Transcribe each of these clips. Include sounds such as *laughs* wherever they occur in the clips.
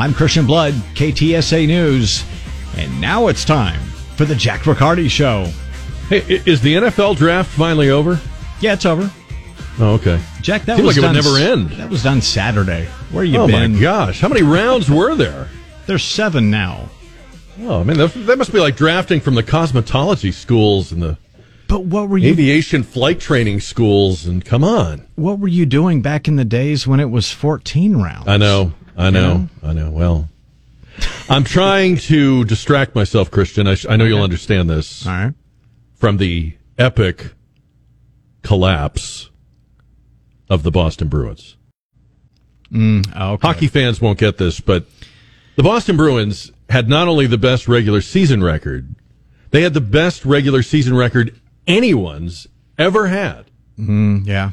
I'm Christian Blood, KTSA News, and now it's time for the Jack Riccardi Show. Hey, is the NFL draft finally over? Yeah, it's over. Oh, okay. Jack, that Seemed was like it would never end. That was done Saturday. Where you oh been? my gosh, how many rounds were there? There's seven now. Oh, I mean, that, that must be like drafting from the cosmetology schools and the But what were you? aviation flight training schools. And come on, What were you doing back in the days when it was 14 rounds? I know, I know, I know. Well, I'm trying to distract myself, Christian. I, sh- I know you'll understand this All right. from the epic collapse of the Boston Bruins. Oh, okay. Hockey fans won't get this, but the Boston Bruins had not only the best regular season record, they had the best regular season record anyone's ever had. Mm, yeah.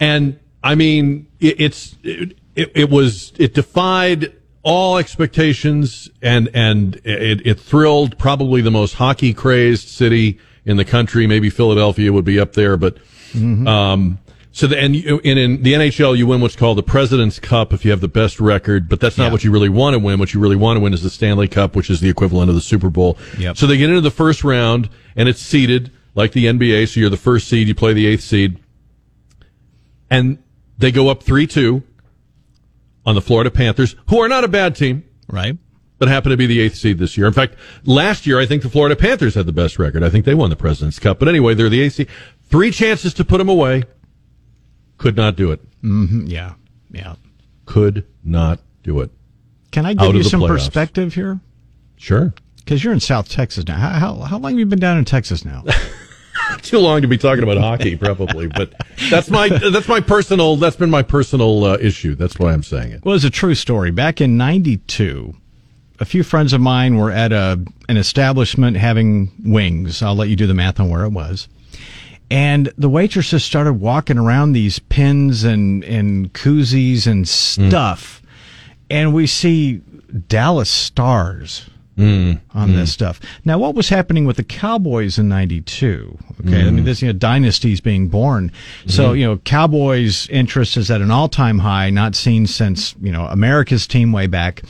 And I mean, it, it's it, it, it was it defied all expectations, and and it, it thrilled probably the most hockey crazed city in the country. Maybe Philadelphia would be up there, but um, so the, and you, and in the NHL, you win what's called the President's Cup if you have the best record, but that's not Yeah. what you really want to win. What you really want to win is the Stanley Cup, which is the equivalent of the Super Bowl. Yep. So they get into the first round, and it's seeded like the NBA. So you're the first seed, you play the eighth seed and they go up 3 2 on the Florida Panthers, who are not a bad team, Right. but happen to be the eighth seed this year. In fact, last year, I think the Florida Panthers had the best record. I think they won the President's Cup. But anyway, they're the eighth seed. Three chances to put them away. Could not do it. Mm, yeah. Yeah. Could not do it. Can I give you some playoffs. perspective here? Sure. Because you're in South Texas now. How, how, how long have you been down in Texas now? *laughs* *laughs* Too long to be talking about hockey, probably, but that's my that's my personal that's been my personal uh, issue. That's why I'm saying it. Well, it's a true story. Back in '92, a few friends of mine were at a an establishment having wings. I'll let you do the math on where it was. And the waitresses started walking around these pins and and koozies and stuff, and we see Dallas Stars Mm-hmm. on this stuff. Now, what was happening with the Cowboys in '92? Okay, I mean, mm-hmm. this you know, dynasties being born. So mm-hmm. you know, Cowboys' interest is at an all-time high, not seen since you know America's team way back.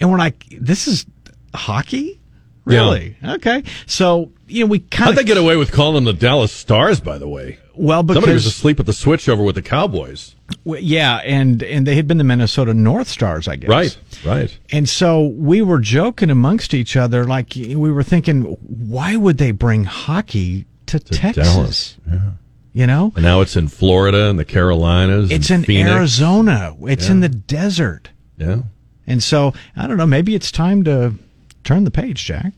And we're like, this is hockey, really? Okay, so you know, we kind of. How'd they get away with calling them the Dallas Stars? By the way, well somebody was asleep at the switch over with the Cowboys. yeah, and and they had been the Minnesota North Stars, I guess. Right, right. And so we were joking amongst each other, like we were thinking, why would they bring hockey to, Texas? Dallas, You know, And now it's in Florida and the Carolinas. it's and in Phoenix. Arizona. It's in the desert. Yeah. And so I don't know. Maybe it's time to turn the page, Jack.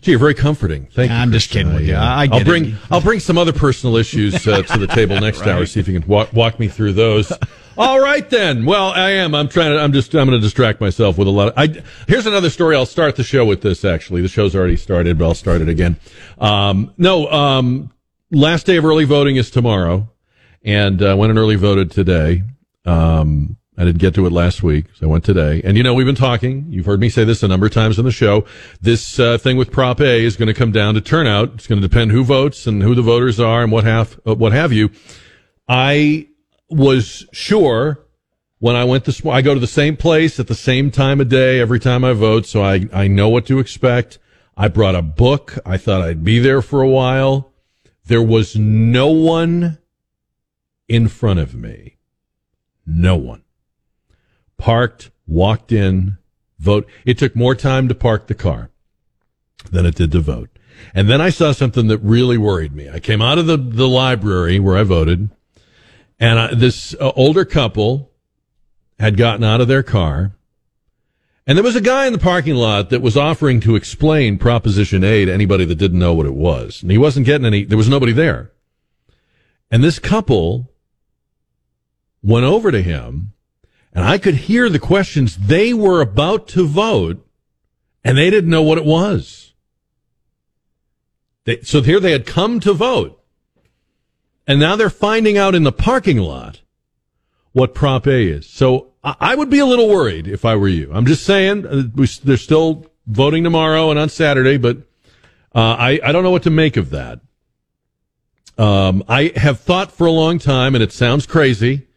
Gee, very comforting. Thank you. I'm just kidding with you. I I'll get it. bring I'll bring some other personal issues uh, to the table *laughs* next hour. See if you can walk, walk me through those. *laughs* All right then. Well, I am. I'm trying to. I'm just. I'm going to distract myself with a lot. Of, I here's another story. I'll start the show with this. Actually, the show's already started, but I'll start it again. Um, no. Um, last day of early voting is tomorrow, and uh, went and early voted today. Um, I didn't get to it last week, so I went today. And you know, we've been talking. You've heard me say this a number of times on the show. This uh, thing with Prop A is going to come down to turnout. It's going to depend who votes and who the voters are and what have uh, what have you. I was sure when I went this. I go to the same place at the same time of day every time I vote, so I I know what to expect. I brought a book. I thought I'd be there for a while. There was no one in front of me. No one. Parked, walked in, vote. It took more time to park the car than it did to vote. And then I saw something that really worried me. I came out of the, the library where I voted, and I, this uh, older couple had gotten out of their car. And there was a guy in the parking lot that was offering to explain Proposition A to anybody that didn't know what it was. And he wasn't getting any, there was nobody there. And this couple went over to him And I could hear the questions. They were about to vote and they didn't know what it was. They, so here they had come to vote. And now they're finding out in the parking lot what Prop A is. So I would be a little worried if I were you. I'm just saying uh, they're still voting tomorrow and on Saturday, but uh, I, I don't know what to make of that. Um, I have thought for a long time, and it sounds crazy,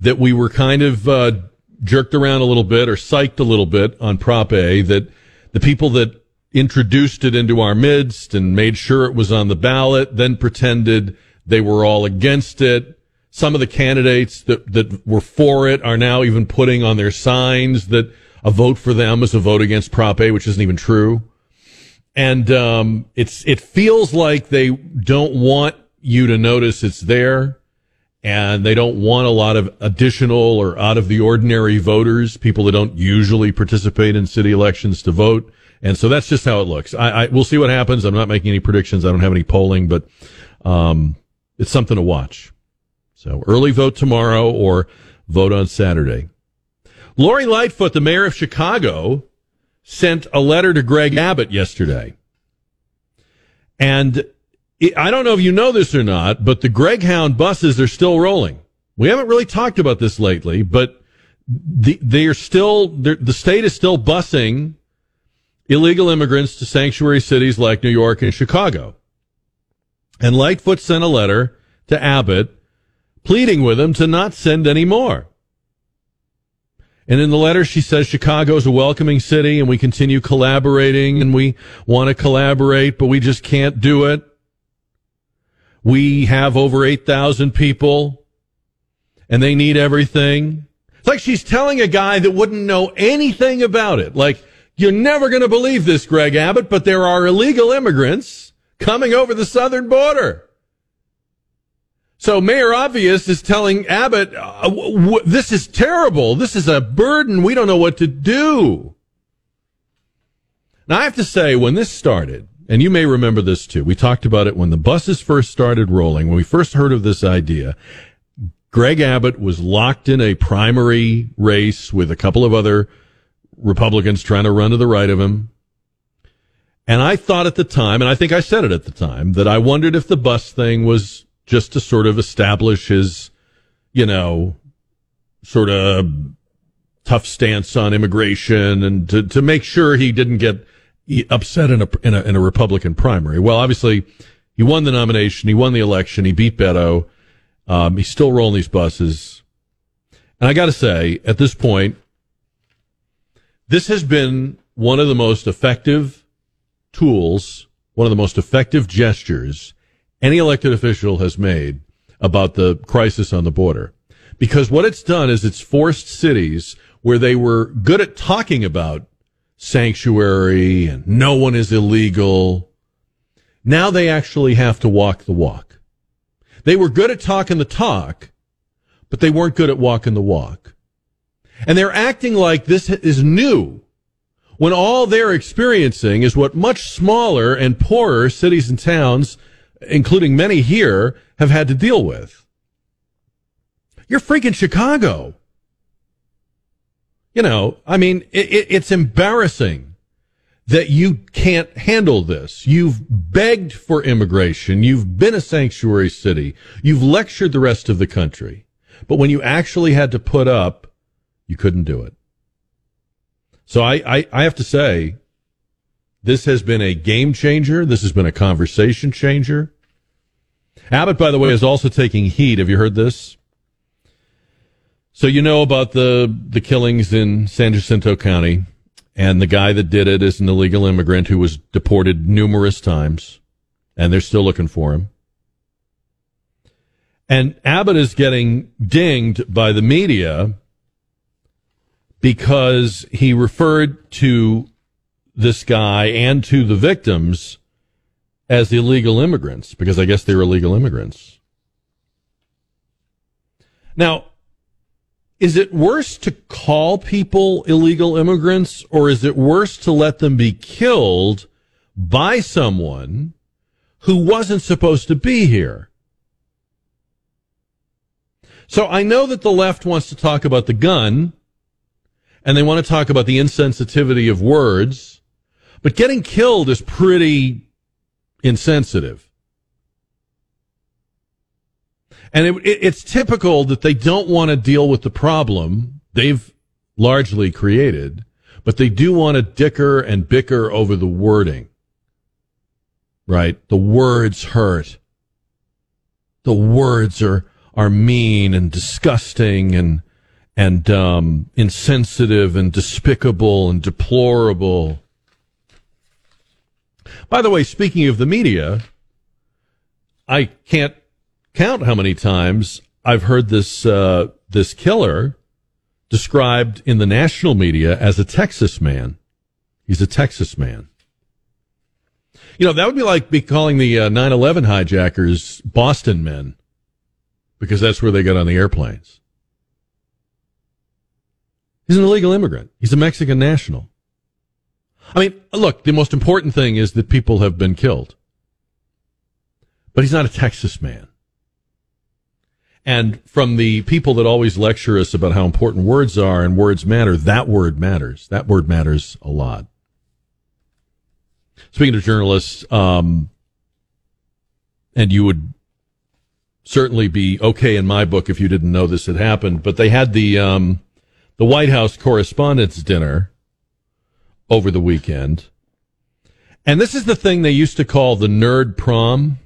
that we were kind of uh, jerked around a little bit or psyched a little bit on Prop A, that the people that introduced it into our midst and made sure it was on the ballot then pretended they were all against it. Some of the candidates that, that were for it are now even putting on their signs that a vote for them is a vote against Prop A, which isn't even true. And, um, it's, it feels like they don't want you to notice it's there and they don't want a lot of additional or out of the ordinary voters, people that don't usually participate in city elections to vote. And so that's just how it looks. I, I we'll see what happens. I'm not making any predictions. I don't have any polling, but um, it's something to watch. So early vote tomorrow or vote on Saturday. Lori Lightfoot, the mayor of Chicago, sent a letter to Greg Abbott yesterday. And I don't know if you know this or not, but the Greyhound buses are still rolling. We haven't really talked about this lately, but the, they are still, the state is still busing illegal immigrants to sanctuary cities like New York and Chicago. And Lightfoot sent a letter to Abbott pleading with him to not send any more. And in the letter, she says Chicago is a welcoming city and we continue collaborating and we want to collaborate, but we just can't do it. We have over 8,000 people and they need everything. It's like she's telling a guy that wouldn't know anything about it. Like, you're never going to believe this, Greg Abbott, but there are illegal immigrants coming over the southern border. So Mayor Obvious is telling Abbott, uh, w- w- this is terrible. This is a burden. We don't know what to do. Now I have to say, when this started, and you may remember this too. We talked about it when the buses first started rolling, when we first heard of this idea. Greg Abbott was locked in a primary race with a couple of other Republicans trying to run to the right of him. And I thought at the time, and I think I said it at the time, that I wondered if the bus thing was just to sort of establish his, you know, sort of tough stance on immigration and to, to make sure he didn't get upset in a, in a, in a Republican primary. Well, obviously he won the nomination. He won the election. He beat Beto. Um, he's still rolling these buses. And I got to say, at this point, this has been one of the most effective tools, one of the most effective gestures any elected official has made about the crisis on the border. Because what it's done is it's forced cities where they were good at talking about sanctuary and no one is illegal. Now they actually have to walk the walk. They were good at talking the talk, but they weren't good at walking the walk. And they're acting like this is new when all they're experiencing is what much smaller and poorer cities and towns, including many here, have had to deal with. You're freaking Chicago. You know, I mean, it, it, it's embarrassing that you can't handle this. You've begged for immigration. You've been a sanctuary city. You've lectured the rest of the country. But when you actually had to put up, you couldn't do it. So I, I, I have to say, this has been a game changer. This has been a conversation changer. Abbott, by the way, is also taking heat. Have you heard this? So you know about the the killings in San Jacinto County, and the guy that did it is an illegal immigrant who was deported numerous times, and they're still looking for him. And Abbott is getting dinged by the media because he referred to this guy and to the victims as illegal immigrants because I guess they were illegal immigrants. Now, is it worse to call people illegal immigrants or is it worse to let them be killed by someone who wasn't supposed to be here? So I know that the left wants to talk about the gun and they want to talk about the insensitivity of words, but getting killed is pretty insensitive. And it, it, it's typical that they don't want to deal with the problem they've largely created, but they do want to dicker and bicker over the wording. Right? The words hurt. The words are, are mean and disgusting and, and, um, insensitive and despicable and deplorable. By the way, speaking of the media, I can't count how many times I've heard this uh, this killer described in the national media as a Texas man. He's a Texas man. You know, that would be like be calling the uh, 9/11 hijackers Boston men because that's where they got on the airplanes. He's an illegal immigrant. He's a Mexican national. I mean, look, the most important thing is that people have been killed. But he's not a Texas man. And from the people that always lecture us about how important words are and words matter, that word matters. That word matters a lot. Speaking of journalists, um, and you would certainly be okay in my book if you didn't know this had happened, but they had the um, the White House Correspondents' Dinner over the weekend, and this is the thing they used to call the nerd prom.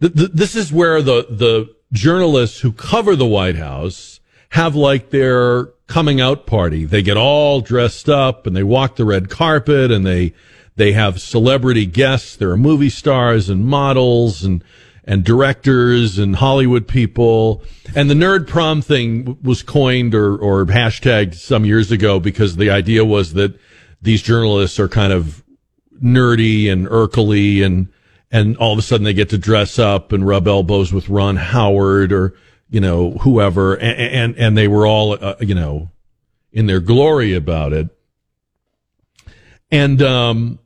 The, the, this is where the the journalists who cover the White House have like their coming out party. They get all dressed up and they walk the red carpet and they they have celebrity guests. There are movie stars and models and and directors and Hollywood people. And the nerd prom thing was coined or or hashtagged some years ago because the idea was that these journalists are kind of nerdy and Urkel and and all of a sudden they get to dress up and rub elbows with Ron Howard or you know whoever, and and, and they were all uh, you know in their glory about it, and um,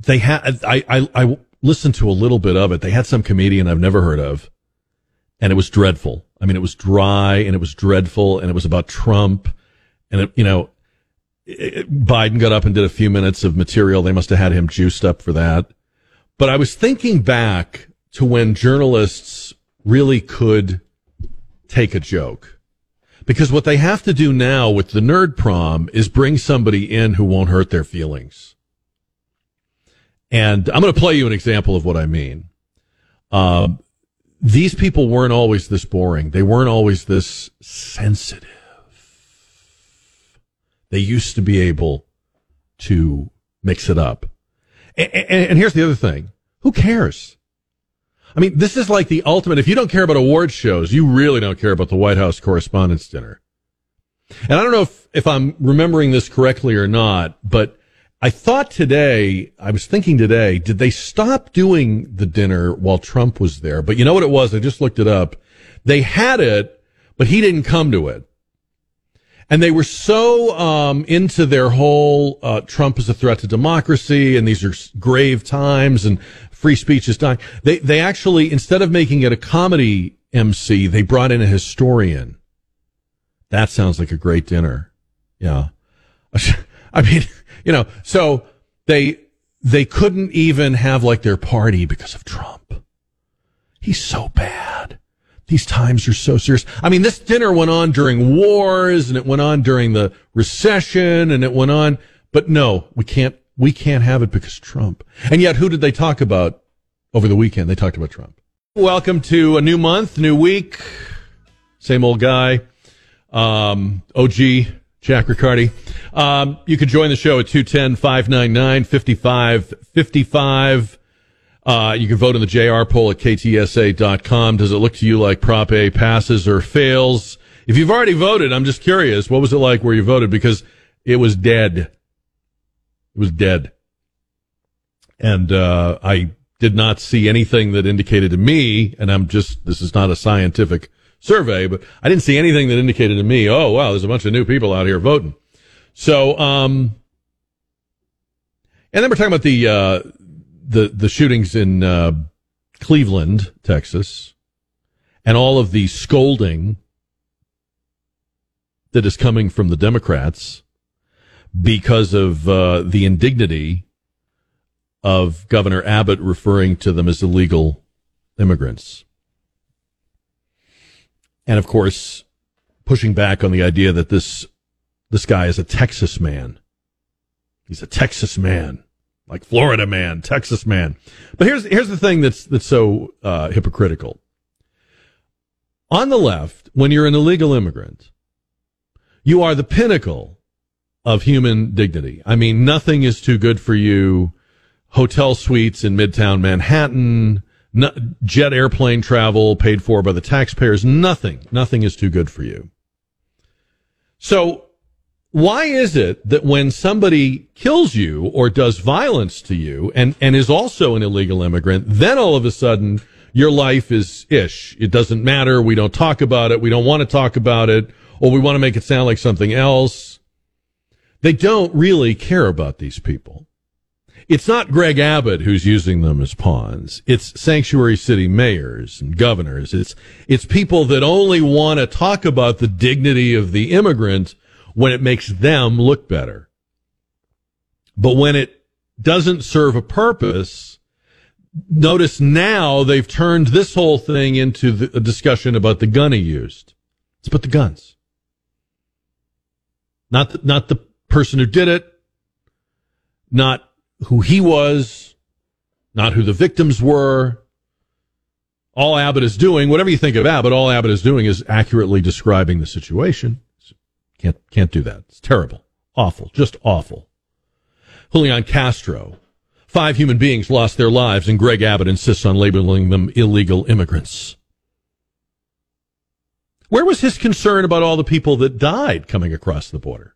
they had I, I I listened to a little bit of it. They had some comedian I've never heard of, and it was dreadful. I mean, it was dry and it was dreadful, and it was about Trump, and it, you know. Biden got up and did a few minutes of material. They must have had him juiced up for that but I was thinking back to when journalists really could take a joke. Because what they have to do now with the nerd prom is bring somebody in who won't hurt their feelings. And I'm going to play you an example of what I mean. Um, these people weren't always this boring. They weren't always this sensitive. They used to be able to mix it up. And, and, and here's the other thing. Who cares? I mean, this is like the ultimate. If you don't care about award shows, you really don't care about the White House Correspondents' Dinner. And I don't know if, if I'm remembering this correctly or not, but I thought today, I was thinking today, did they stop doing the dinner while Trump was there? But you know what it was? I just looked it up. They had it, but he didn't come to it. And they were so um, into their whole uh, Trump is a threat to democracy, and these are grave times, and free speech is dying. They they actually instead of making it a comedy MC, they brought in a historian. That sounds like a great dinner. Yeah, *laughs* I mean, *laughs* you know, so they they couldn't even have like their party because of Trump. He's so bad these times are so serious. I mean, this dinner went on during wars and it went on during the recession and it went on, but no, we can't, we can't have it because Trump. And yet, who did they talk about over the weekend? They talked about Trump. Welcome to a new month, new week. Same old guy. Um, OG Jack Riccardi. Um, you can join the show at 210 599 5555. Uh, you can vote in the JR poll at ktsa.com. Does it look to you like Prop A passes or fails? If you've already voted, I'm just curious, what was it like where you voted? Because it was dead. It was dead. And, uh, I did not see anything that indicated to me, and I'm just, this is not a scientific survey, but I didn't see anything that indicated to me, oh, wow, there's a bunch of new people out here voting. So, um, and then we're talking about the, uh, the the shootings in uh, Cleveland, Texas, and all of the scolding that is coming from the Democrats because of uh, the indignity of Governor Abbott referring to them as illegal immigrants. And of course, pushing back on the idea that this this guy is a Texas man. He's a Texas man, like Florida man, Texas man. But here's here's the thing that's that's so uh, hypocritical. On the left, when you're an illegal immigrant, you are the pinnacle of human dignity. I mean, nothing is too good for you. Hotel suites in Midtown Manhattan, jet airplane travel paid for by the taxpayers. Nothing, nothing is too good for you. So why is it that when somebody kills you or does violence to you and, and is also an illegal immigrant, then all of a sudden your life is ish. It doesn't matter. We don't talk about it. We don't want to talk about it or we want to make it sound like something else. They don't really care about these people. It's not Greg Abbott who's using them as pawns. It's sanctuary city mayors and governors. It's, it's people that only want to talk about the dignity of the immigrant when it makes them look better. But when it doesn't serve a purpose, notice now they've turned this whole thing into the, a discussion about the gun he used. It's about the guns. Not the, not the person who did it, not who he was, not who the victims were. All Abbott is doing, whatever you think of Abbott, all Abbott is doing is accurately describing the situation. Can't, can't do that. It's terrible. Awful. Just awful. Julian Castro. Five human beings lost their lives and Greg Abbott insists on labeling them illegal immigrants. Where was his concern about all the people that died coming across the border?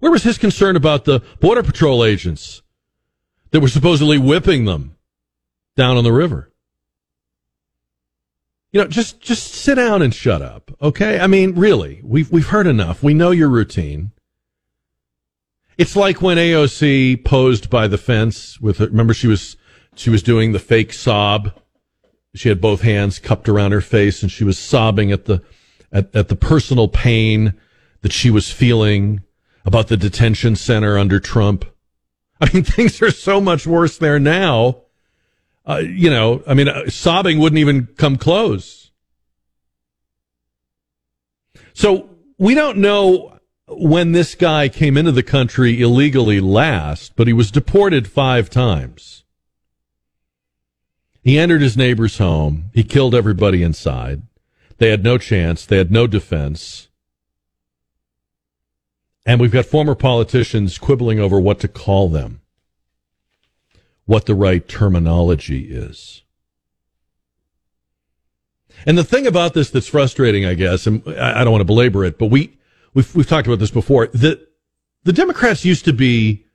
Where was his concern about the Border Patrol agents that were supposedly whipping them down on the river? You know, just just sit down and shut up, okay? I mean, really, we've we've heard enough. We know your routine. It's like when AOC posed by the fence with her, remember she was she was doing the fake sob she had both hands cupped around her face and she was sobbing at the at, at the personal pain that she was feeling about the detention center under Trump. I mean, *laughs* things are so much worse there now. Uh, you know, I mean, uh, sobbing wouldn't even come close. So we don't know when this guy came into the country illegally last, but he was deported five times. He entered his neighbor's home. He killed everybody inside. They had no chance. They had no defense. And we've got former politicians quibbling over what to call them, what the right terminology is. And the thing about this that's frustrating, I guess, and I don't want to belabor it, but we, we've, we've talked about this before, that the Democrats used to be,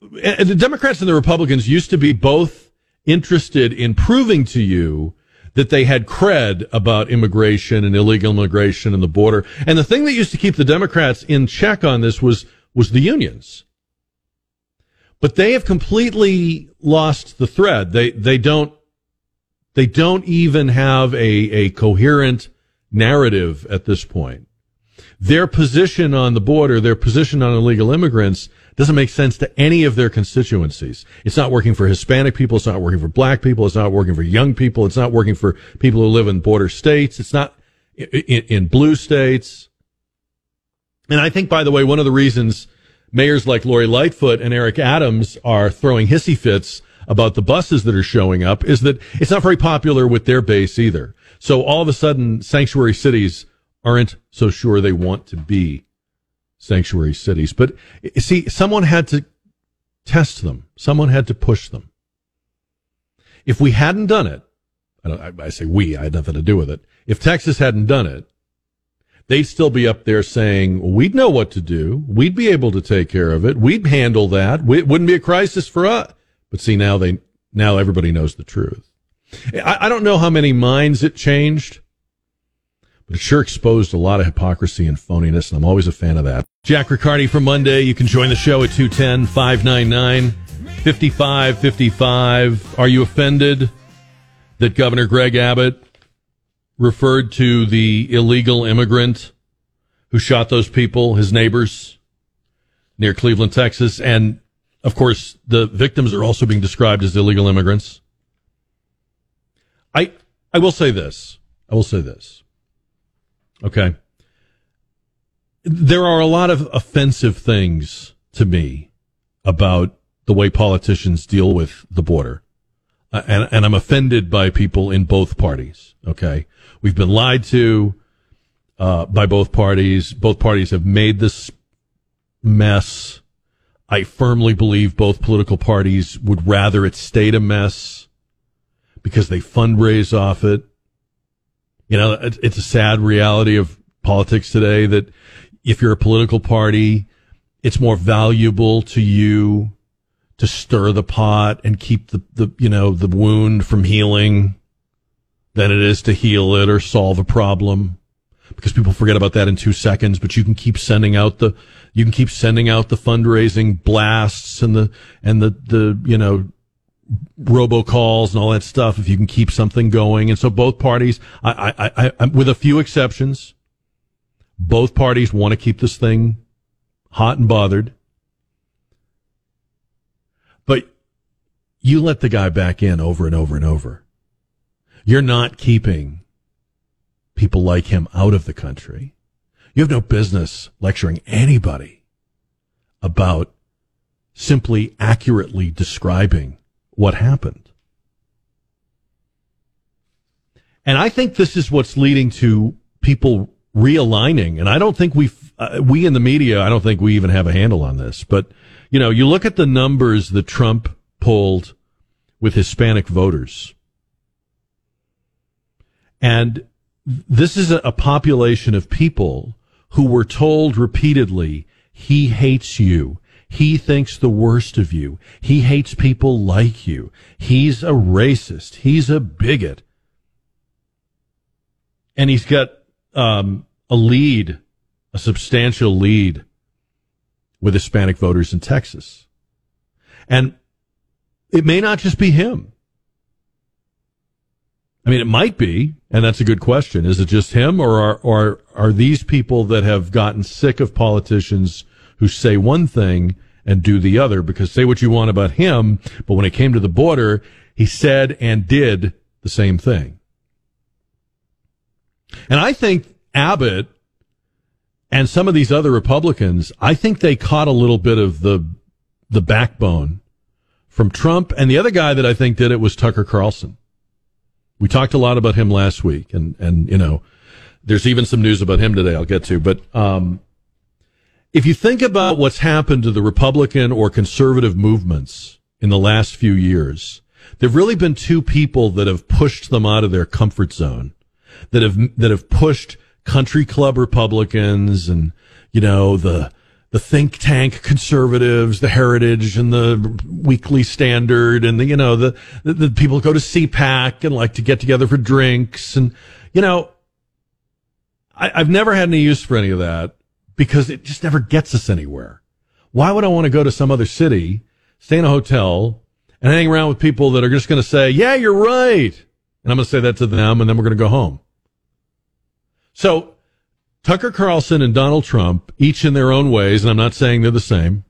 the Democrats and the Republicans used to be both interested in proving to you that they had cred about immigration and illegal immigration and the border. And the thing that used to keep the Democrats in check on this was, was the unions. But they have completely lost the thread. They, they don't, they don't even have a, a coherent narrative at this point. Their position on the border, their position on illegal immigrants doesn't make sense to any of their constituencies. It's not working for Hispanic people. It's not working for black people. It's not working for young people. It's not working for people who live in border states. It's not in, in blue states. And I think, by the way, one of the reasons mayors like Lori Lightfoot and Eric Adams are throwing hissy fits about the buses that are showing up is that it's not very popular with their base either. So all of a sudden, sanctuary cities aren't so sure they want to be sanctuary cities. But see, someone had to test them. Someone had to push them. If we hadn't done it, I, I, say we, I had nothing to do with it. If Texas hadn't done it, they'd still be up there saying, we'd know what to do. We'd be able to take care of it. We'd handle that. It wouldn't be a crisis for us. But see, now they, now everybody knows the truth. I, I don't know how many minds it changed but it sure exposed a lot of hypocrisy and phoniness, and I'm always a fan of that. Jack Riccardi for Monday. You can join the show at 210 599 5555. Are you offended that Governor Greg Abbott referred to the illegal immigrant who shot those people, his neighbors near Cleveland, Texas. And of course, the victims are also being described as illegal immigrants. I, I will say this. I will say this. Okay. There are a lot of offensive things to me about the way politicians deal with the border. Uh, and, and I'm offended by people in both parties. Okay. We've been lied to, uh, by both parties. Both parties have made this mess. I firmly believe both political parties would rather it stayed a mess because they fundraise off it. You know, it's a sad reality of politics today that if you're a political party, it's more valuable to you to stir the pot and keep the, the, you know, the wound from healing than it is to heal it or solve a problem. Because people forget about that in two seconds, but you can keep sending out the, you can keep sending out the fundraising blasts and the, and the, the, you know, robocalls and all that stuff if you can keep something going. And so both parties, I, I, I, with a few exceptions, both parties want to keep this thing hot and bothered. But you let the guy back in over and over and over. You're not keeping people like him out of the country. You have no business lecturing anybody about simply accurately describing what happened. And I think this is what's leading to people realigning. And I don't think we, uh, we in the media, I don't think we even have a handle on this. But, you know, you look at the numbers that Trump pulled with Hispanic voters. And this is a population of people who were told repeatedly, he hates you. He thinks the worst of you. He hates people like you. He's a racist. He's a bigot. And he's got um, a lead, a substantial lead with Hispanic voters in Texas. And it may not just be him. I mean, it might be, and that's a good question. Is it just him, or are, or are these people that have gotten sick of politicians who say one thing and do the other? Because say what you want about him, but when it came to the border, he said and did the same thing. And I think Abbott and some of these other Republicans, I think they caught a little bit of the the backbone from Trump, and the other guy that I think did it was Tucker Carlson. We talked a lot about him last week, and and you know, there's even some news about him today. I'll get to, but um, if you think about what's happened to the Republican or conservative movements in the last few years, there've really been two people that have pushed them out of their comfort zone, that have that have pushed country club Republicans and you know the the think tank conservatives, the Heritage and the Weekly Standard, and the you know the, the, the people go to CPAC and like to get together for drinks, and you know, I, I've never had any use for any of that because it just never gets us anywhere. Why would I want to go to some other city, stay in a hotel, and hang around with people that are just going to say, "Yeah, you're right," and I'm going to say that to them, and then we're going to go home. So Tucker Carlson and Donald Trump, each in their own ways, and I'm not saying they're the same,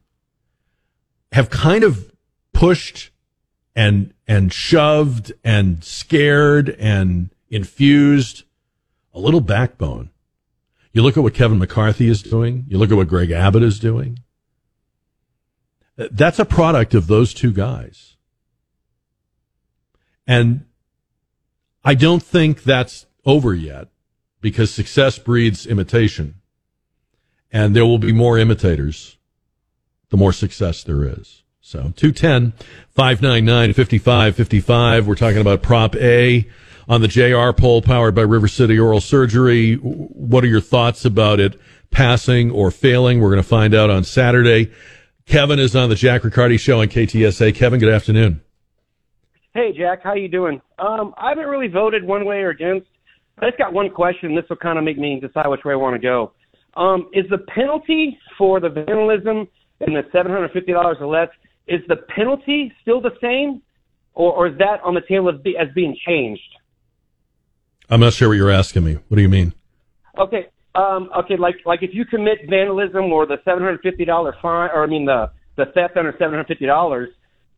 have kind of pushed and and shoved and scared and infused a little backbone. You look at what Kevin McCarthy is doing, you look at what Greg Abbott is doing. Uh, that's a product of those two guys. And I don't think that's over yet because success breeds imitation. And there will be more imitators the more success there is. So 210 599 5555. We're talking about Prop A on the JR poll powered by River City Oral Surgery. What are your thoughts about it passing or failing? We're going to find out on Saturday. Kevin is on the Jack Riccardi show on KTSA. Kevin, good afternoon. Hey, Jack. How you doing? Um, I haven't really voted one way or against. I just got one question. This will kind of make me decide which way I want to go. Um, is the penalty for the vandalism and the seven hundred fifty dollars or less is the penalty still the same, or, or is that on the table as, be, as being changed? I'm not sure what you're asking me. What do you mean? Okay, Um, okay, like like if you commit vandalism or the seven hundred fifty dollar fine, or I mean the the theft under seven hundred fifty dollars,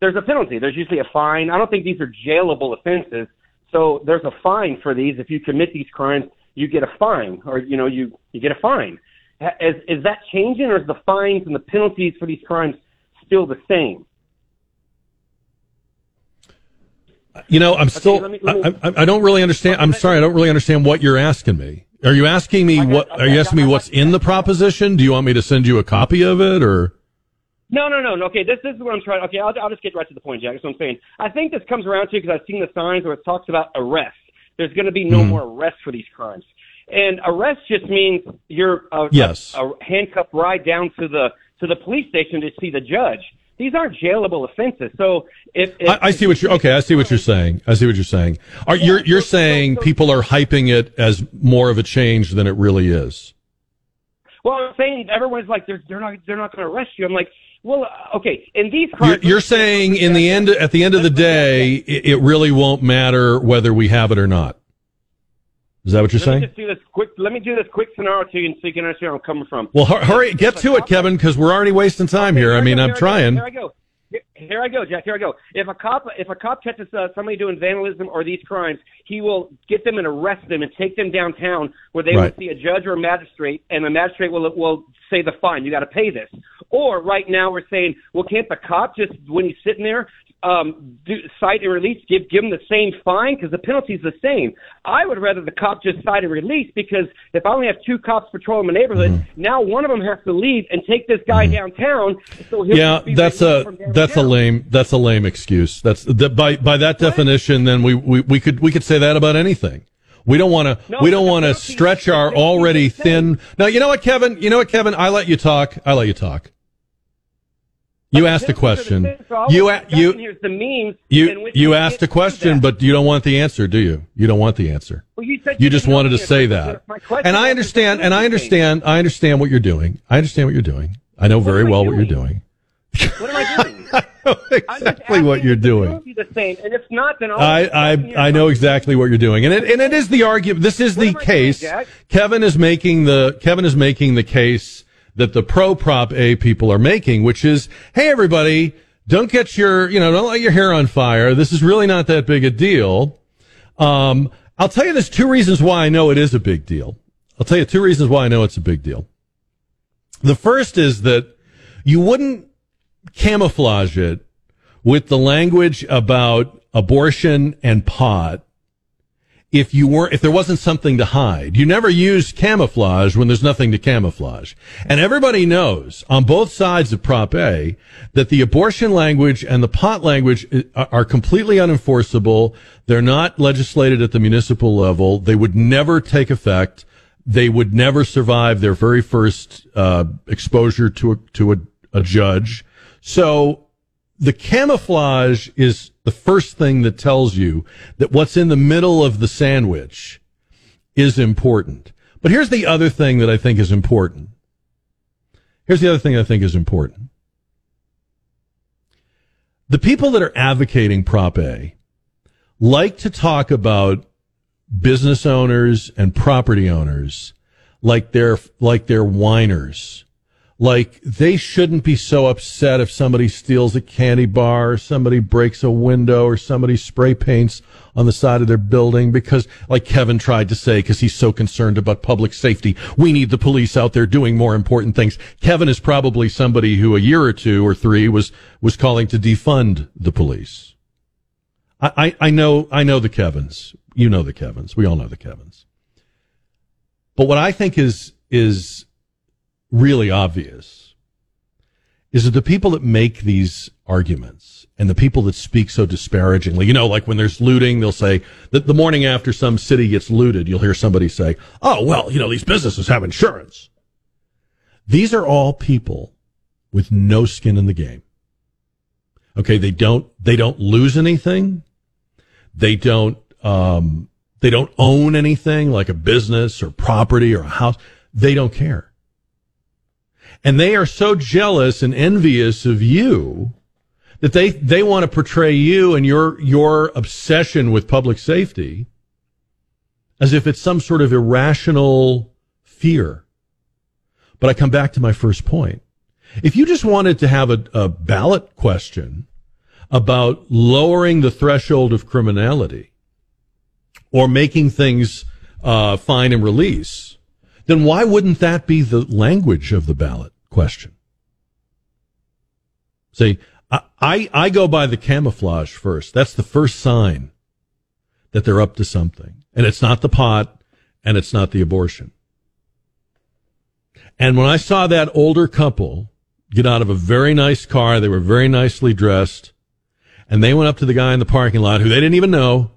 there's a penalty. There's usually a fine. I don't think these are jailable offenses, so there's a fine for these. If you commit these crimes, you get a fine, or you know you you get a fine. Is is that changing, or is the fines and the penalties for these crimes still the same? You know, I'm still. let me, let me, I, I, don't really understand. I'm sorry, I don't really understand what you're asking me. Are you asking me what? Are you asking me what's in the proposition? Do you want me to send you a copy of it, or? No, no, no. Okay, this, this is what I'm trying. Okay, I'll, I'll just get right to the point, Jack. That's what I'm saying. I think this comes around to because I've seen the signs where it talks about arrest. There's going to be no mm. more arrest for these crimes, and arrest just means you're a, yes. a, a handcuffed ride down to the to the police station to see the judge these aren't jailable offenses. So if, if I, I, see what you're okay, I see what you're saying. I see what you're saying. Are yeah, you're you're so, saying so, so, people are hyping it as more of a change than it really is? Well, I'm saying everyone's like they're they're not they're not going to arrest you. I'm like, well, uh, okay. In these crimes, you're, you're saying in the end at the end of the day, it, it really won't matter whether we have it or not. Is that what you're let saying? Me just do this quick. Let me do this quick scenario to you, so you can understand where I'm coming from. Well, hurry, get to it, Kevin, because we're already wasting time okay, here. I mean, I'm trying. Here I go. Here I go, Jack. Here I go. If a cop, if a cop catches uh, somebody doing vandalism or these crimes, he will get them and arrest them and take them downtown where they right. will see a judge or a magistrate, and the magistrate will will say the fine. You got to pay this. Or right now we're saying, well, can't the cop just when he's sitting there um, do, cite and release, give give him the same fine because the penalty's the same. I would rather the cop just cite and release because if I only have two cops patrolling my neighborhood, mm-hmm. now one of them has to leave and take this guy mm-hmm. downtown. So yeah, that's a that's a lame that's a lame excuse. That's that by by that what? definition. Then we, we we could we could say that about anything. We don't want to. No, we don't want to stretch our already thin. Now, you know what, Kevin? You know what, Kevin? I let you talk. I let you talk. You asked a question. You a, you you you asked a question, but you don't want the answer, do you? You don't want the answer. Well, you, said you just wanted to say that. And I understand. And I understand. I understand what you're doing. I understand what you're doing. I know very well what you're doing. What am I doing? *laughs* I know exactly what you're doing. The same. And if not, then I I I know exactly what you're doing, and it and it is the argument. This is the case. Doing, Kevin is making the Kevin is making the case that the pro prop A people are making, which is, hey, everybody, don't get your, you know, don't light your hair on fire. This is really not that big a deal. Um, I'll tell you there's two reasons why I know it is a big deal. I'll tell you two reasons why I know it's a big deal. The first is that you wouldn't camouflage it with the language about abortion and pot if you weren't, if there wasn't something to hide. You never use camouflage when there's nothing to camouflage. And everybody knows on both sides of Prop A that the abortion language and the pot language are completely unenforceable. They're not legislated at the municipal level. They would never take effect. They would never survive their very first uh, exposure to a, to a, a judge. So the camouflage is the first thing that tells you that what's in the middle of the sandwich is important. But here's the other thing that I think is important. Here's the other thing I think is important. The people that are advocating Prop A like to talk about business owners and property owners like they're like they're whiners like they shouldn't be so upset if somebody steals a candy bar or somebody breaks a window or somebody spray paints on the side of their building because like Kevin tried to say because he's so concerned about public safety. We need the police out there doing more important things Kevin is probably somebody who a year or two or three was was calling to defund the police. I, I, I know I know the Kevins. You know the Kevins. We all know the Kevins. But what I think is is really obvious is that the people that make these arguments and the people that speak so disparagingly, you know, like when there's looting, they'll say that the morning after some city gets looted, you'll hear somebody say, Oh, well, you know, these businesses have insurance. These are all people with no skin in the game. Okay. They don't, they don't lose anything. They don't, um, they don't own anything like a business or property or a house. They don't care. And they are so jealous and envious of you that they, they want to portray you and your, your obsession with public safety as if it's some sort of irrational fear. But I come back to my first point. If you just wanted to have a, a ballot question about lowering the threshold of criminality or making things uh, fine and release, then why wouldn't that be the language of the ballot question? See, I, I, I go by the camouflage first. That's the first sign that they're up to something. And it's not the pot and it's not the abortion. And when I saw that older couple get out of a very nice car, they were very nicely dressed, and they went up to the guy in the parking lot who they didn't even know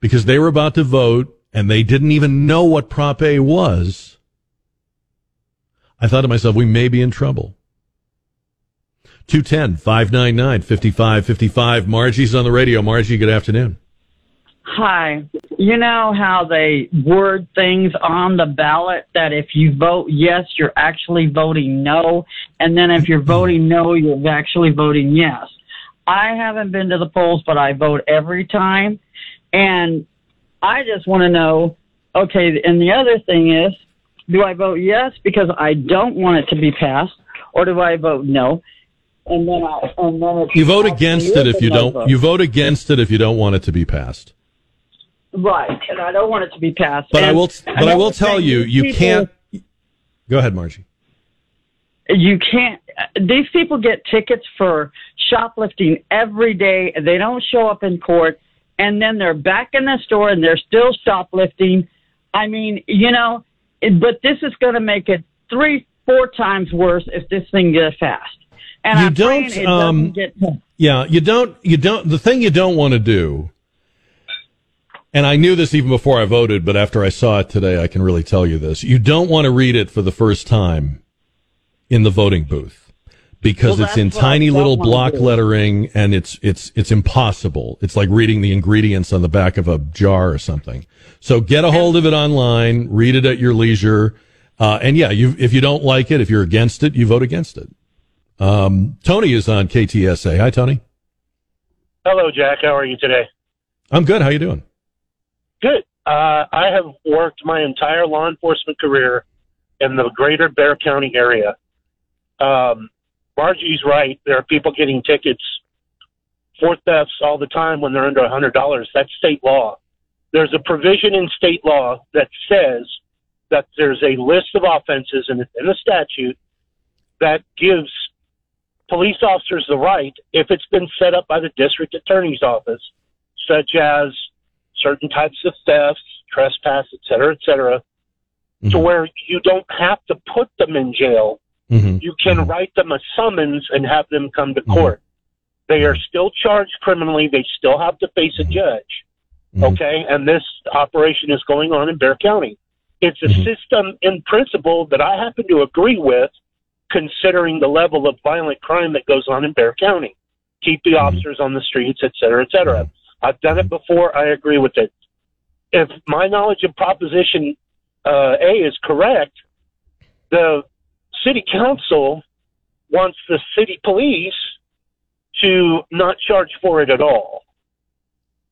because they were about to vote and they didn't even know what Prop A was. I thought to myself, we may be in trouble. 210 599 5555. Margie's on the radio. Margie, good afternoon. Hi. You know how they word things on the ballot that if you vote yes, you're actually voting no, and then if you're voting no, you're actually voting yes. I haven't been to the polls, but I vote every time, and I just want to know. Okay, and the other thing is, do I vote yes because I don't want it to be passed, or do I vote no? And then I and then it's You vote against it if you don't. You vote against it if you don't want it to be passed. Right, and I don't want it to be passed. But I will. But I will tell you, you people- can't. Go ahead, Margie. You can't. These people get tickets for shoplifting every day. They don't show up in court, and then they're back in the store and they're still shoplifting. I mean, you know, it- but this is going to make it three, four times worse if this thing gets passed. And You I'm don't, it um, get. Yeah, you don't. You don't. The thing you don't want to do. And I knew this even before I voted, but after I saw it today, I can really tell you this. You don't want to read it for the first time in the voting booth because Well, it's in that's what I tiny little block lettering and it's it's it's impossible. It's like reading the ingredients on the back of a jar or something. So get a hold of it online, read it at your leisure. Uh, and yeah, you if you don't like it, if you're against it, you vote against it. Um, Tony is on KTSA. Hi, Tony. Hello, Jack. How are you today? I'm good. How you doing? Good. Uh, I have worked my entire law enforcement career in the greater Bexar County area. Um, Margie's right. There are people getting tickets for thefts all the time when they're under a hundred dollars. That's state law. There's a provision in state law that says that there's a list of offenses in, in the statute that gives police officers the right, if it's been set up by the district attorney's office, such as certain types of thefts, trespass, et cetera, et cetera, to Mhm. where you don't have to put them in jail. Mm-hmm. You can write them a summons and have them come to court. They are still charged criminally. They still have to face a judge. Mhm. Okay. And this operation is going on in Bexar County. It's a system in principle that I happen to agree with, considering the level of violent crime that goes on in Bexar County. Keep the officers on the streets, et cetera, et cetera. I've done it before. I agree with it. If my knowledge of Proposition uh, A is correct, the city council wants the city police to not charge for it at all.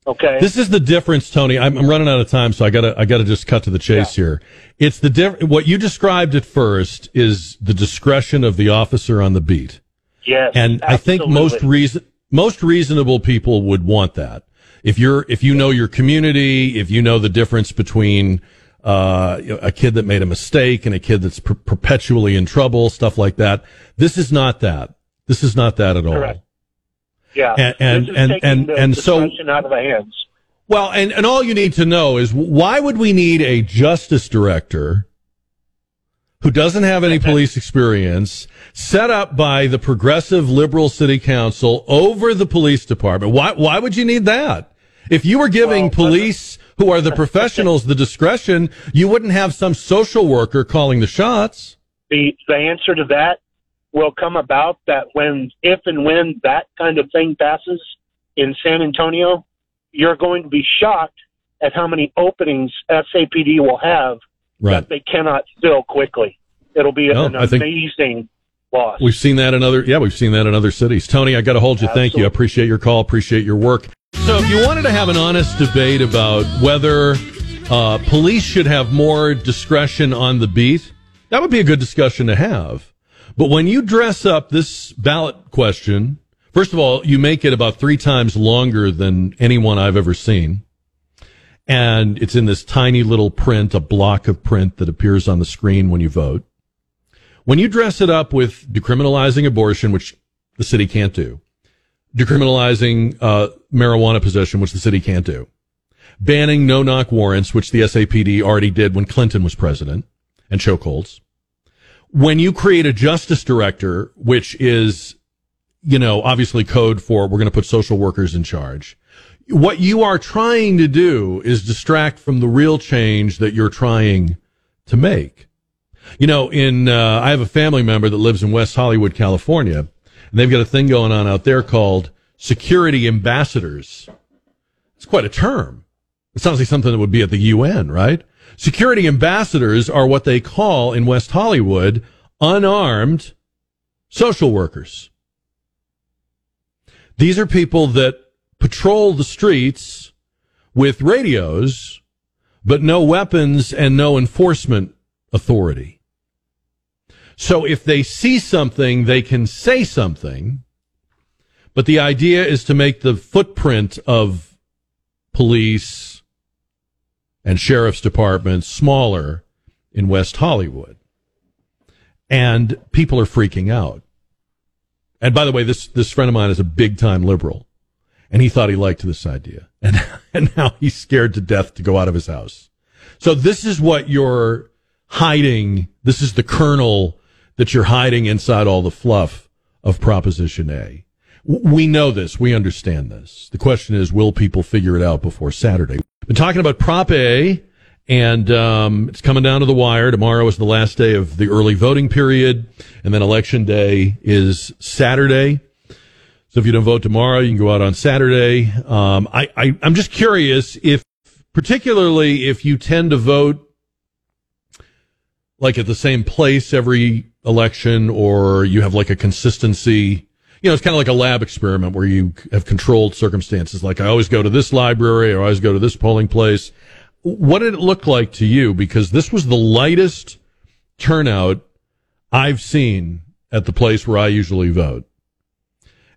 Okay. This is the difference, Tony. I'm, I'm running out of time, so I gotta I gotta just cut to the chase here. It's the diff- what you described at first is the discretion of the officer on the beat, yes. and I think most reason most reasonable people would want that. If you're if you know your community, if you know the difference between uh, a kid that made a mistake and a kid that's per- perpetually in trouble, stuff like that. This is not that. This is not that at all. Correct. Yeah. And- and- and- and- the and so- out of the hands. Well, and, and all you need to know is why would we need a justice director who doesn't have any police experience set up by the progressive liberal city council over the police department? Why, why would you need that? If you were giving Well, police who are the professionals the discretion, you wouldn't have some social worker calling the shots. The the answer to that will come about that when if and when that kind of thing passes in San Antonio, you're going to be shocked at how many openings SAPD will have Right. that they cannot fill quickly. It'll be No, an amazing loss. We've seen that in other, yeah, we've seen that in other cities. Tony, I got to hold you. Thank you. I appreciate your call. Appreciate your work. So if you wanted to have an honest debate about whether uh, police should have more discretion on the beat. That would be a good discussion to have. But when you dress up this ballot question, first of all, you make it about three times longer than anyone I've ever seen. And it's in this tiny little print, a block of print that appears on the screen when you vote. When you dress it up with decriminalizing abortion, which the city can't do, decriminalizing uh, marijuana possession, which the city can't do, banning no knock warrants, which the SAPD already did when Clinton was president, and chokeholds. When you create a justice director, which is, you know, obviously code for we're going to put social workers in charge. What you are trying to do is distract from the real change that you're trying to make. You know, in, uh, I have a family member that lives in West Hollywood, California, and they've got a thing going on out there called security ambassadors. It's quite a term. It sounds like something that would be at the UN, right? Security ambassadors are what they call in West Hollywood unarmed social workers. These are people that patrol the streets with radios, but no weapons and no enforcement authority. So if they see something, they can say something, but the idea is to make the footprint of police and sheriff's departments smaller in West Hollywood. And people are freaking out. And by the way, this, this friend of mine is a big time liberal and he thought he liked this idea. *laughs* And, and now he's scared to death to go out of his house. So this is what you're hiding. This is the kernel that you're hiding inside all the fluff of Proposition A. We know this. We understand this. The question is, will people figure it out before Saturday? Been talking about Prop A, and um, it's coming down to the wire. Tomorrow is the last day of the early voting period, and then Election Day is Saturday. So if you don't vote tomorrow, you can go out on Saturday. Um, I, I, I'm just curious if, particularly if you tend to vote like at the same place every election, or you have like a consistency. You know, it's kind of like a lab experiment where you have controlled circumstances. Like I always go to this library, or I always go to this polling place. What did it look like to you? Because this was the lightest turnout I've seen at the place where I usually vote.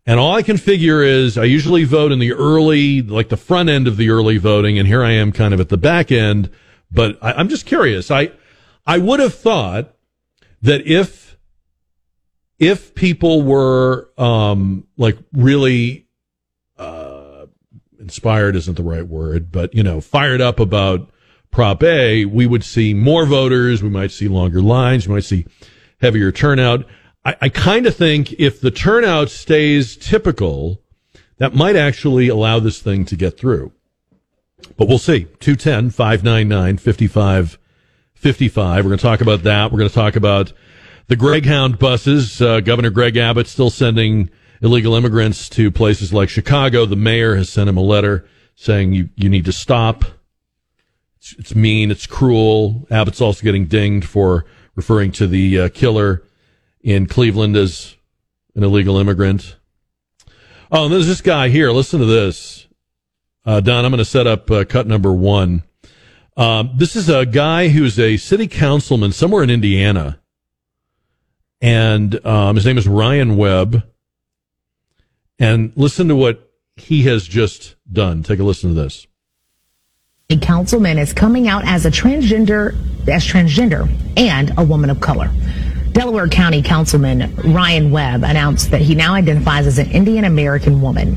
And all I can figure is I usually vote in the early, like the front end of the early voting, and here I am kind of at the back end. But I, am just curious. I, I would have thought that if, if people were, um, like really, uh, inspired isn't the right word, but, you know, fired up about Prop A, we would see more voters. We might see longer lines. We might see heavier turnout. I, I kind of think if the turnout stays typical, that might actually allow this thing to get through. But we'll see. 210 599 5555. We're going to talk about that. We're going to talk about the Greyhound buses. Uh, Governor Greg Abbott still sending illegal immigrants to places like Chicago. The mayor has sent him a letter saying you, you need to stop. It's, it's mean. It's cruel. Abbott's also getting dinged for referring to the uh, killer in Cleveland as an illegal immigrant. Oh, and there's this guy here. Listen to this. Uh, Don, I'm going to set up uh, cut number one. Um, this is a guy who's a city councilman somewhere in Indiana. And um, his name is Ryan Webb. And listen to what he has just done. Take a listen to this. A councilman is coming out as a transgender, as transgender and a woman of color. Delaware County Councilman Ryan Webb announced that he now identifies as an Indian American woman.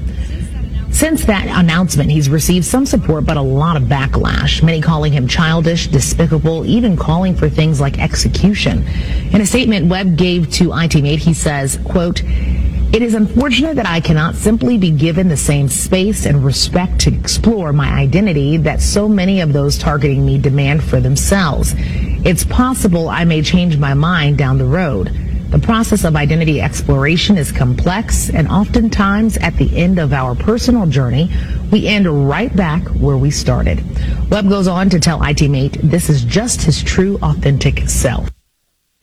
Since that announcement, he's received some support, but a lot of backlash. Many calling him childish, despicable, even calling for things like execution. In a statement Webb gave to ITMate, he says, quote, it is unfortunate that I cannot simply be given the same space and respect to explore my identity that so many of those targeting me demand for themselves. It's possible I may change my mind down the road. The process of identity exploration is complex, and oftentimes at the end of our personal journey, we end right back where we started. Webb goes on to tell ITMate this is just his true, authentic self.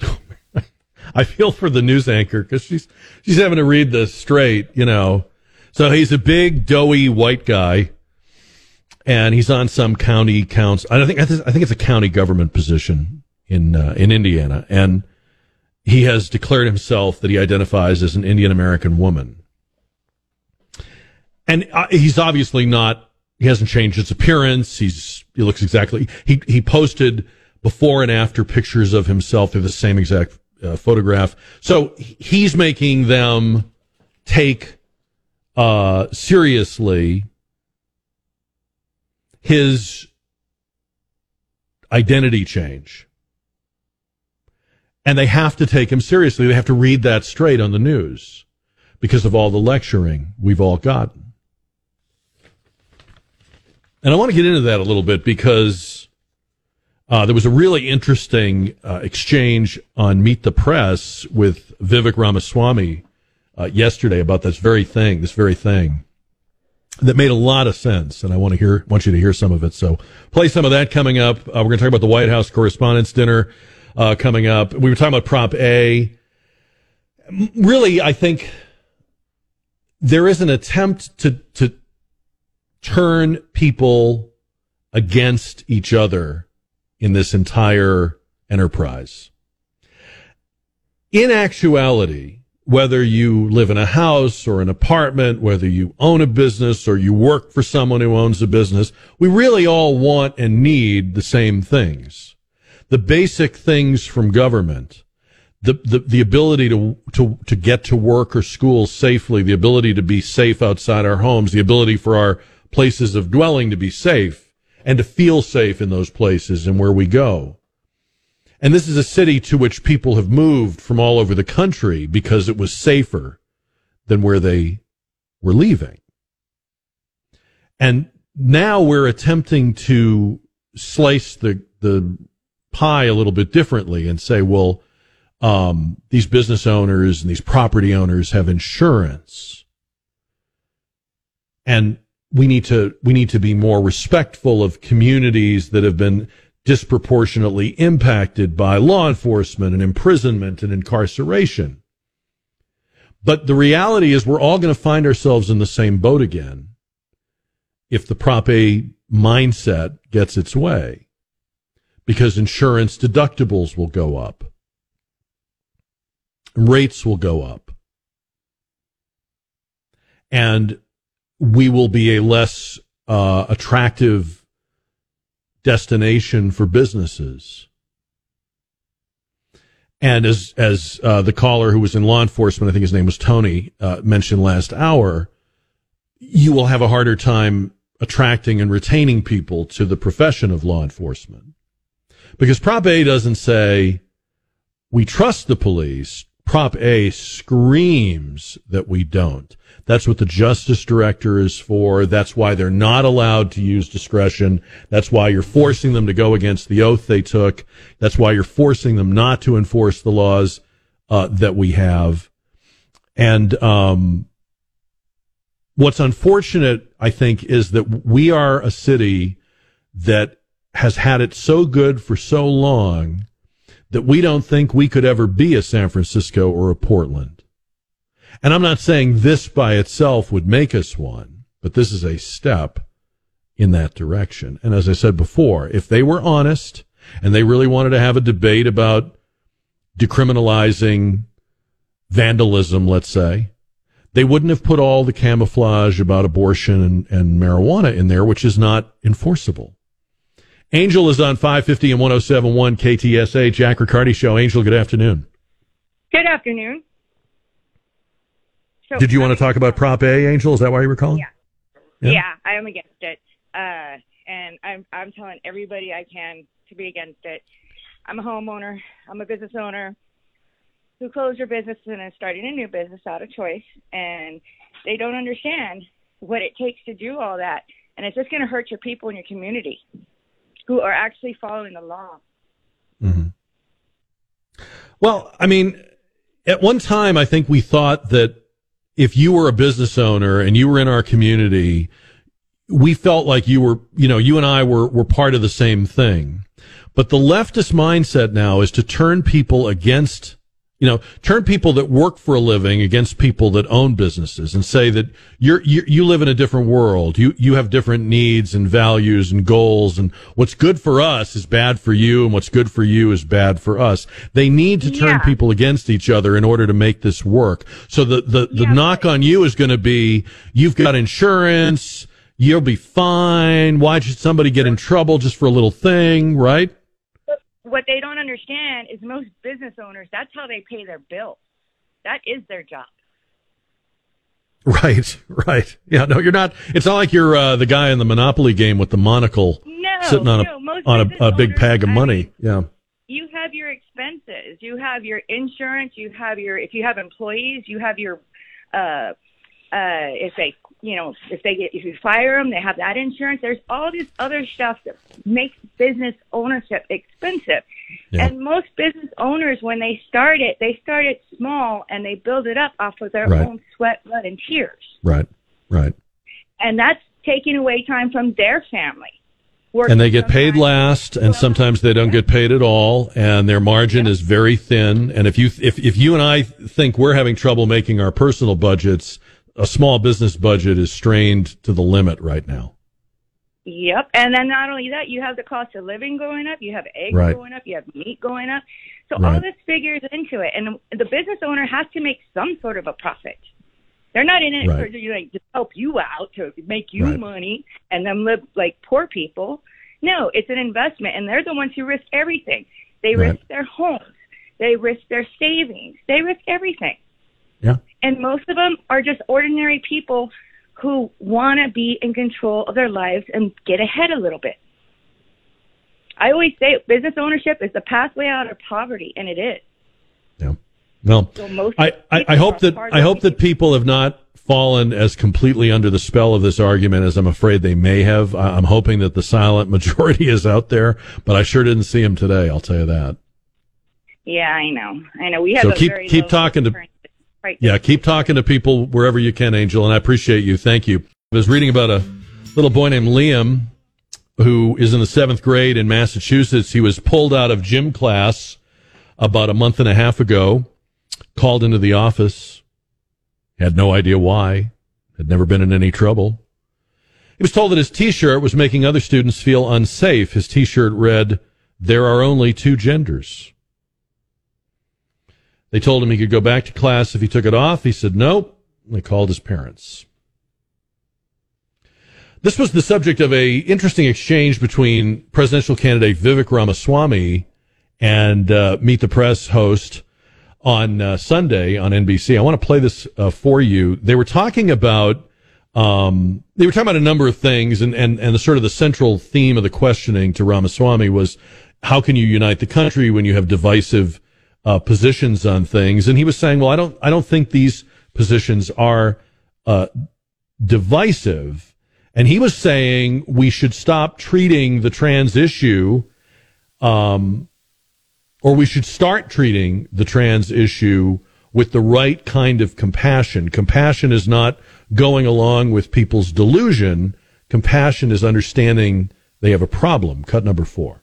*laughs* I feel for the news anchor because she's she's having to read this straight, you know. So he's a big, doughy white guy, and he's on some county council. I think I think it's a county government position in uh, in Indiana, and he has declared himself that he identifies as an Indian American woman. And uh, he's obviously not. He hasn't changed his appearance. He's he looks exactly. He he posted before and after pictures of himself. They're the same exact uh, photograph. So he's making them take uh, seriously his identity change. And they have to take him seriously. They have to read that straight on the news because of all the lecturing we've all gotten. And I want to get into that a little bit because uh, there was a really interesting uh, exchange on Meet the Press with Vivek Ramaswamy uh, yesterday about this very thing, this very thing that made a lot of sense, and I want to hear, want you to hear some of it. So, play some of that coming up. Uh, we're going to talk about the White House Correspondents' Dinner uh, coming up. We were talking about Prop A. Really, I think there is an attempt to to turn people against each other in this entire enterprise. In actuality, whether you live in a house or an apartment, whether you own a business or you work for someone who owns a business, we really all want and need the same things. The basic things from government, the, the, the ability to, to, to get to work or school safely, the ability to be safe outside our homes, the ability for our places of dwelling to be safe and to feel safe in those places and where we go. And this is a city to which people have moved from all over the country because it was safer than where they were leaving. And now we're attempting to slice the, the pie a little bit differently and say, well, um, these business owners and these property owners have insurance. And we need to, we need to be more respectful of communities that have been disproportionately impacted by law enforcement and imprisonment and incarceration. But the reality is we're all going to find ourselves in the same boat again if the Prop A mindset gets its way because insurance deductibles will go up. Rates will go up. And we will be a less uh, attractive destination for businesses. And as as uh, the caller who was in law enforcement, I think his name was Tony, uh, mentioned last hour, you will have a harder time attracting and retaining people to the profession of law enforcement. Because Prop A doesn't say we trust the police. Prop A screams that we don't. That's what the justice director is for. That's why they're not allowed to use discretion. That's why you're forcing them to go against the oath they took. That's why you're forcing them not to enforce the laws uh, that we have. And um, what's unfortunate, I think, is that we are a city that has had it so good for so long that we don't think we could ever be a San Francisco or a Portland. And I'm not saying this by itself would make us one, but this is a step in that direction. And as I said before, if they were honest and they really wanted to have a debate about decriminalizing vandalism, let's say, they wouldn't have put all the camouflage about abortion and, and marijuana in there, which is not enforceable. Angel is on 550 and 1071 KTSA, Jack Riccardi Show. Angel, good afternoon. Good afternoon. So, Did you want to talk about Prop A, Angel? Is that why you were calling? Yeah. Yeah, yeah I am against it. Uh, and I'm I'm telling everybody I can to be against it. I'm a homeowner. I'm a business owner who closed their business and is starting a new business out of choice, and they don't understand what it takes to do all that, and it's just going to hurt your people in your community who are actually following the law. Mm-hmm. Well, I mean, at one time, I think we thought that if you were a business owner and you were in our community, we felt like you were, you know, you and I were, were part of the same thing. But the leftist mindset now is to turn people against you know, turn people that work for a living against people that own businesses and say that you're, you you live in a different world. You, you have different needs and values and goals and what's good for us is bad for you and what's good for you is bad for us. They need to turn Yeah. people against each other in order to make this work. So the, the, the Yeah, knock on you is going to be, you've got insurance. You'll be fine. Why should somebody get in trouble just for a little thing, right? What they don't understand is most business owners, that's how they pay their bills. That is their job. Right, right. Yeah, no, you're not. It's not like you're uh, the guy in the Monopoly game with the monocle No, sitting on a no, most on a, a big bag of money. yeah, you have your expenses, you have your insurance, you have your if you have employees, you have your uh uh if they you know if they get if you fire them, they have that insurance. There's all this other stuff that makes business ownership expensive. Yeah. And most business owners, when they start it, they start it small and they build it up off of their Right. own sweat, blood, and tears. right, right. And that's taking away time from their family. And they get paid last, and sometimes they don't get paid at all, and their margin is very thin. And if you if if you and I think we're having trouble making our personal budgets, a small business budget is strained to the limit right now. Yep. And then not only that, you have the cost of living going up, you have eggs Right. going up, you have meat going up. So all this figures into it. And the business owner has to make some sort of a profit. They're not in it Right. for you know, to help you out, to make you Right. money and them live like poor people. No, it's an investment and they're the ones who risk everything. They Right. risk their homes. They risk their savings. They risk everything. And most of them are just ordinary people who want to be in control of their lives and get ahead a little bit. I always say business ownership is the pathway out of poverty, and it is. Yeah. Well, So most I, I, I hope that I hope that people have not fallen as completely under the spell of this argument as I'm afraid they may have. I'm hoping that the silent *laughs* majority is out there, but I sure didn't see him today. I'll tell you that. Yeah, I know. I know. We have So a keep- very keep talking to- Right. Yeah, keep talking to people wherever you can, Angel, and I appreciate you. Thank you. I was reading about a little boy named Liam who is in the seventh grade in Massachusetts. He was pulled out of gym class about a month and a half ago, called into the office, had no idea why, had never been in any trouble. He was told that his t-shirt was making other students feel unsafe. His t-shirt read, there are only two genders. They told him he could go back to class if he took it off. He said no. They called his parents. This was the subject of a interesting exchange between presidential candidate Vivek Ramaswamy and uh, Meet the Press host on uh, Sunday on NBC. I want to play this uh, for you. They were talking about um, they were talking about a number of things, and and and the sort of the central theme of the questioning to Ramaswamy was how can you unite the country when you have divisive uh, positions on things? And he was saying, well, I don't I don't think these positions are uh, divisive. And he was saying we should stop treating the trans issue, um, or we should start treating the trans issue with the right kind of compassion. Compassion is not going along with people's delusion. Compassion is understanding they have a problem. Cut number four.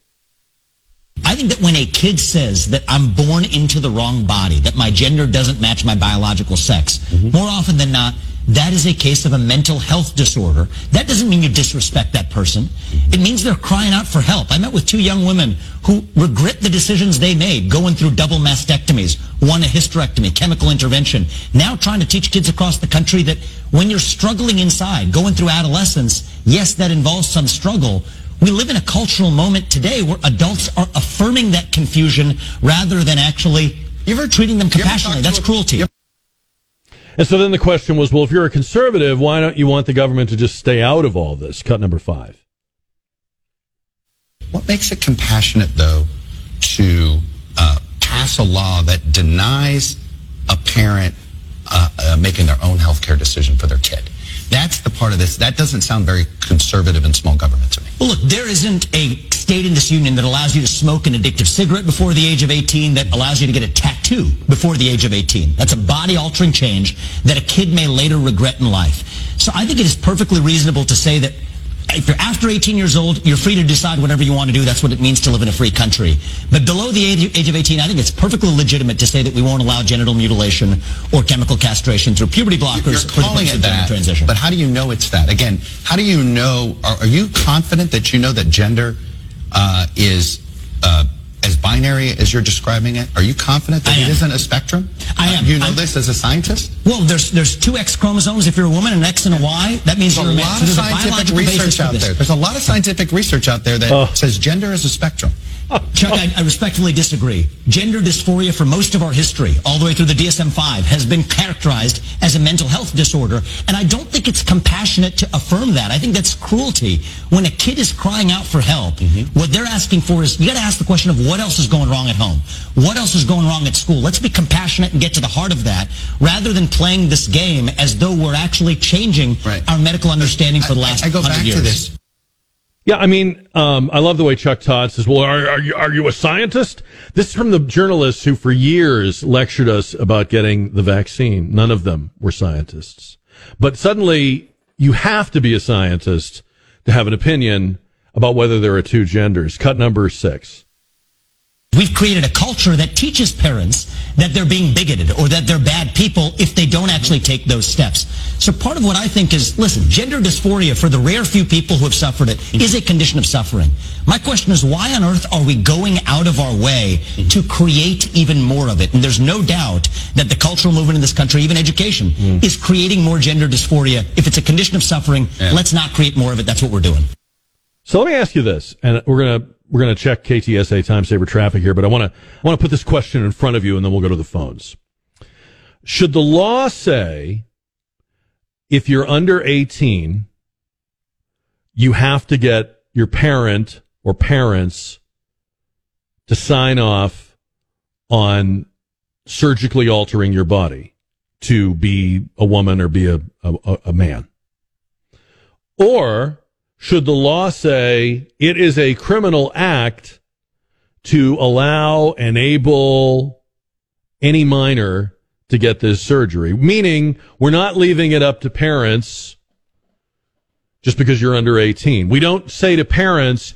I think that when a kid says that I'm born into the wrong body, that my gender doesn't match my biological sex, mm-hmm. more often than not, that is a case of a mental health disorder. That doesn't mean you disrespect that person. Mm-hmm. It means they're crying out for help. I met with two young women who regret the decisions they made going through double mastectomies, one a hysterectomy, chemical intervention, now trying to teach kids across the country that when you're struggling inside, going through adolescence, yes, that involves some struggle, we live in a cultural moment today where adults are affirming that confusion rather than actually ever treating them compassionately. That's cruelty. And so then the question was, well, if you're a conservative, why don't you want the government to just stay out of all this? Cut number five. What makes it compassionate, though, to uh, pass a law that denies a parent uh, uh, making their own healthcare decision for their kid? That's the part of this. That doesn't sound very conservative and small government to me. Well, look, there isn't a state in this union that allows you to smoke an addictive cigarette before the age of 18 that allows you to get a tattoo before the age of 18. That's a body altering change that a kid may later regret in life. So I think it is perfectly reasonable to say that if you're after 18 years old, you're free to decide whatever you want to do. That's what it means to live in a free country. But below the age, of 18, I think it's perfectly legitimate to say that we won't allow genital mutilation or chemical castration through puberty blockers You're calling it that, transition. but how do you know it's that? Again, how do you know? Are, are you confident that you know that gender uh, is uh, as binary as you're describing it? Are you confident that I it am. isn't a spectrum? I am. You know I'm- this as a scientist? Well, there's there's two X chromosomes if you're a woman, an X and a Y. That means There's a you're a man. lot So of there's a scientific biological basis research for out this. there. There's a lot of scientific research out there that Oh. says gender is a spectrum. Chuck, I, I respectfully disagree. Gender dysphoria for most of our history, all the way through the DSM-5, has been characterized as a mental health disorder, and I don't think it's compassionate to affirm that. I think that's cruelty. When a kid is crying out for help, mm-hmm. what they're asking for is, you got to ask the question of what else is going wrong at home? What else is going wrong at school? Let's be compassionate and get to the heart of that, rather than playing this game as though we're actually changing Right. our medical understanding for the last I, I go 100 back years. to this. Yeah, I mean, um, I love the way Chuck Todd says, "Well, are, are you are you a scientist?" This is from the journalists who, for years, lectured us about getting the vaccine. None of them were scientists, but suddenly you have to be a scientist to have an opinion about whether there are two genders. Cut number six. We've created a culture that teaches parents that they're being bigoted or that they're bad people if they don't actually take those steps. So part of what I think is, listen, gender dysphoria for the rare few people who have suffered it is a condition of suffering. My question is, why on earth are we going out of our way to create even more of it? And there's no doubt that the cultural movement in this country, even education, hmm. is creating more gender dysphoria. If it's a condition of suffering, let's not create more of it. That's what we're doing. So let me ask you this, and we're gonna we're gonna check KTSA time saver traffic here, but I want to I want to put this question in front of you, and then we'll go to the phones. Should the law say if you're under 18, you have to get your parent or parents to sign off on surgically altering your body to be a woman or be a, a, a man? Or should the law say it is a criminal act to allow, enable any minor to get this surgery? Meaning, we're not leaving it up to parents just because you're under 18. We don't say to parents,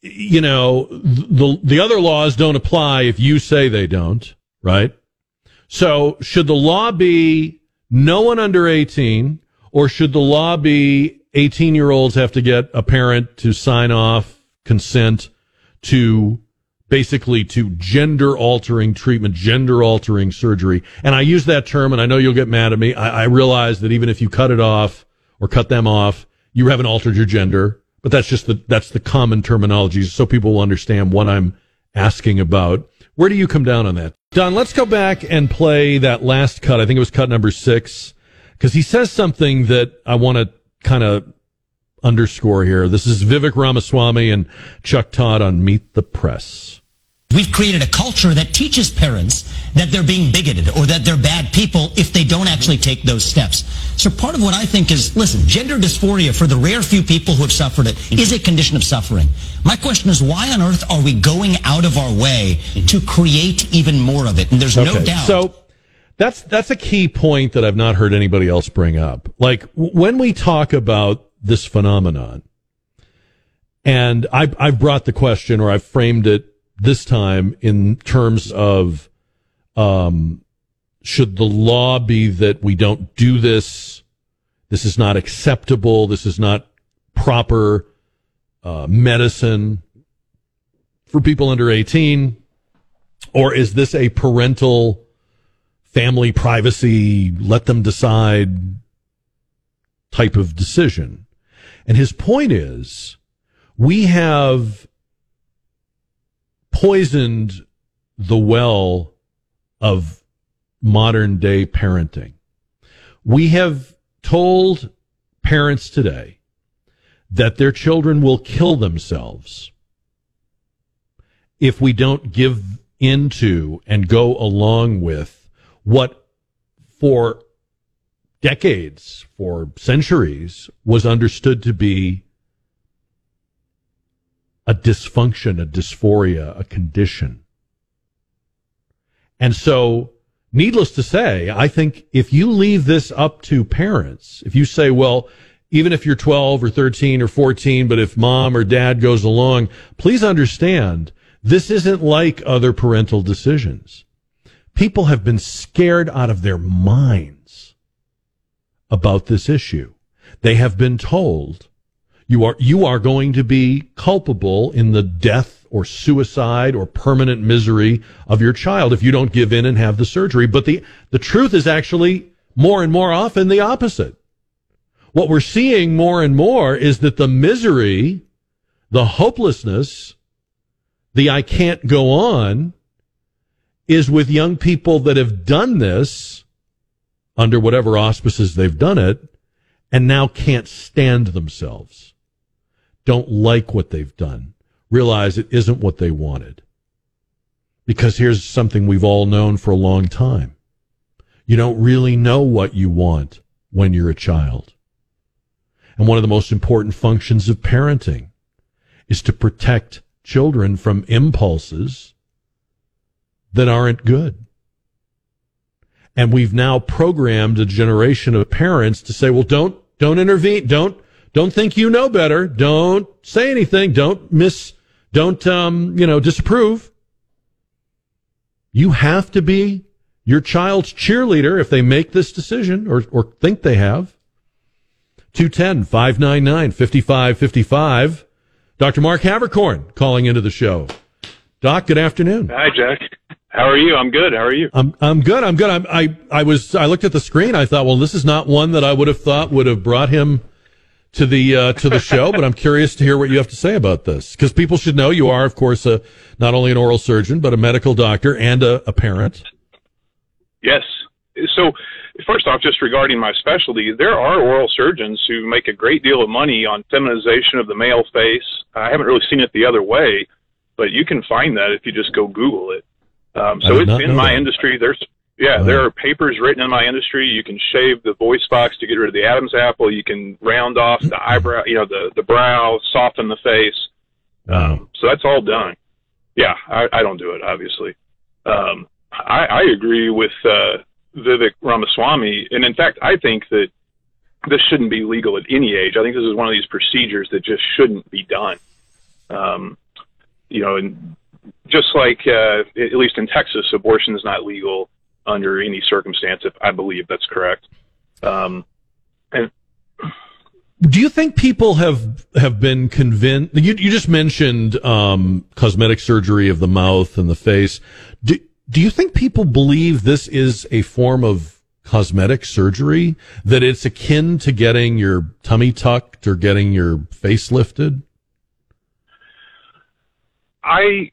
you know, the, the other laws don't apply if you say they don't, right? So should the law be no one under 18 or should the law be 18 year olds have to get a parent to sign off consent to basically to gender altering treatment, gender altering surgery. And I use that term and I know you'll get mad at me. I, I realize that even if you cut it off or cut them off, you haven't altered your gender, but that's just the, that's the common terminology so people will understand what I'm asking about. Where do you come down on that? Don, let's go back and play that last cut. I think it was cut number six because he says something that I want to kind of underscore here. This is Vivek Ramaswamy and Chuck Todd on Meet the Press. We've created a culture that teaches parents that they're being bigoted or that they're bad people if they don't actually take those steps. So part of what I think is, listen, gender dysphoria for the rare few people who have suffered it is a condition of suffering. My question is, why on earth are we going out of our way to create even more of it? And there's no doubt. So that's that's a key point that I've not heard anybody else bring up. Like when we talk about this phenomenon, and I, I've brought the question or I've framed it this time in terms of, um, should the law be that we don't do this? This is not acceptable. This is not proper uh, medicine for people under 18. Or is this a parental family privacy, let them decide type of decision? And his point is we have poisoned the well of modern day parenting. We have told parents today that their children will kill themselves if we don't give into and go along with what for decades, for centuries, was understood to be a dysfunction, a dysphoria, a condition. And so, needless to say, I think if you leave this up to parents, if you say, well, even if you're 12 or 13 or 14, but if mom or dad goes along, please understand this isn't like other parental decisions. People have been scared out of their minds about this issue. They have been told you are, you are going to be culpable in the death or suicide or permanent misery of your child if you don't give in and have the surgery. But the, the truth is actually more and more often the opposite. What we're seeing more and more is that the misery, the hopelessness, the I can't go on is with young people that have done this under whatever auspices they've done it and now can't stand themselves. Don't like what they've done. Realize it isn't what they wanted. Because here's something we've all known for a long time. You don't really know what you want when you're a child. And one of the most important functions of parenting is to protect children from impulses that aren't good. And we've now programmed a generation of parents to say, well, don't, don't intervene. Don't, don't think you know better. Don't say anything. Don't miss, don't, um, you know, disapprove. You have to be your child's cheerleader if they make this decision or, or think they have. 210 599 5555. Dr. Mark Havercorn calling into the show. Doc, good afternoon. Hi, Jack. How are you? I'm good. How are you? I'm I'm good. I'm good. I'm, I I was I looked at the screen. I thought, well, this is not one that I would have thought would have brought him to the uh, to the show. but I'm curious to hear what you have to say about this because people should know you are, of course, a, not only an oral surgeon but a medical doctor and a, a parent. Yes. So, first off, just regarding my specialty, there are oral surgeons who make a great deal of money on feminization of the male face. I haven't really seen it the other way, but you can find that if you just go Google it. Um, so it's in my that. industry. There's yeah, there are papers written in my industry. You can shave the voice box to get rid of the Adam's apple. You can round off the *clears throat* eyebrow, you know, the the brow, soften the face. Um, so that's all done. Yeah, I, I don't do it, obviously. Um, I, I agree with uh, Vivek Ramaswamy, and in fact, I think that this shouldn't be legal at any age. I think this is one of these procedures that just shouldn't be done. Um, you know, and just like uh, at least in Texas, abortion is not legal under any circumstance. If I believe that's correct. Um, and do you think people have have been convinced? You, you just mentioned um, cosmetic surgery of the mouth and the face. Do do you think people believe this is a form of cosmetic surgery that it's akin to getting your tummy tucked or getting your face lifted? I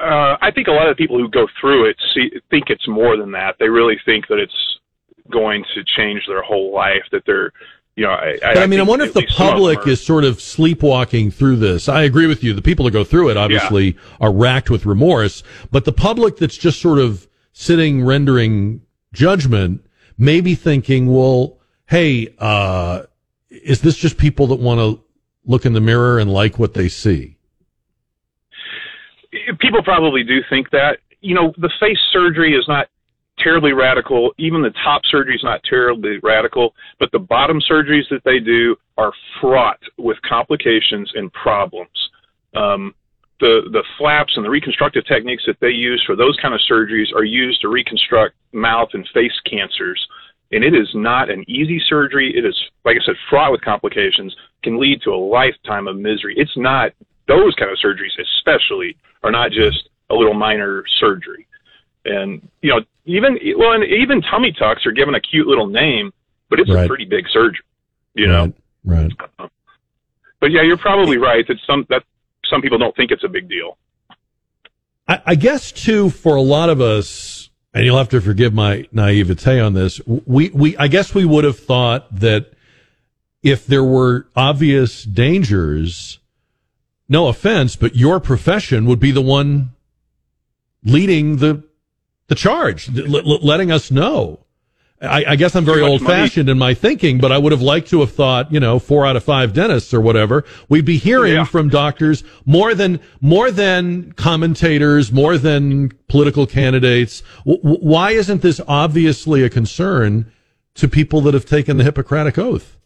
uh, I think a lot of people who go through it see, think it's more than that. They really think that it's going to change their whole life. That they're, you know, I, but I, I mean, I wonder if the public is sort of sleepwalking through this. I agree with you. The people that go through it obviously yeah. are racked with remorse, but the public that's just sort of sitting rendering judgment may be thinking, well, hey, uh, is this just people that want to look in the mirror and like what they see? People probably do think that. You know, the face surgery is not terribly radical. Even the top surgery is not terribly radical, but the bottom surgeries that they do are fraught with complications and problems. Um, the the flaps and the reconstructive techniques that they use for those kind of surgeries are used to reconstruct mouth and face cancers. And it is not an easy surgery. It is, like I said, fraught with complications, can lead to a lifetime of misery. It's not those kind of surgeries, especially, are not just a little minor surgery. And you know, even well, and even tummy tucks are given a cute little name, but it's right. a pretty big surgery. You know, right? right. Uh-huh. but yeah, you're probably right that some that some people don't think it's a big deal. I, I guess too, for a lot of us, and you'll have to forgive my naivete on this. We we I guess we would have thought that if there were obvious dangers no offense, but your profession would be the one leading the the charge, l- letting us know. I, I guess I'm very old fashioned in my thinking, but I would have liked to have thought, you know, four out of five dentists or whatever. We'd be hearing yeah. from doctors more than more than commentators, more than political candidates. W- why isn't this obviously a concern to people that have taken the Hippocratic oath?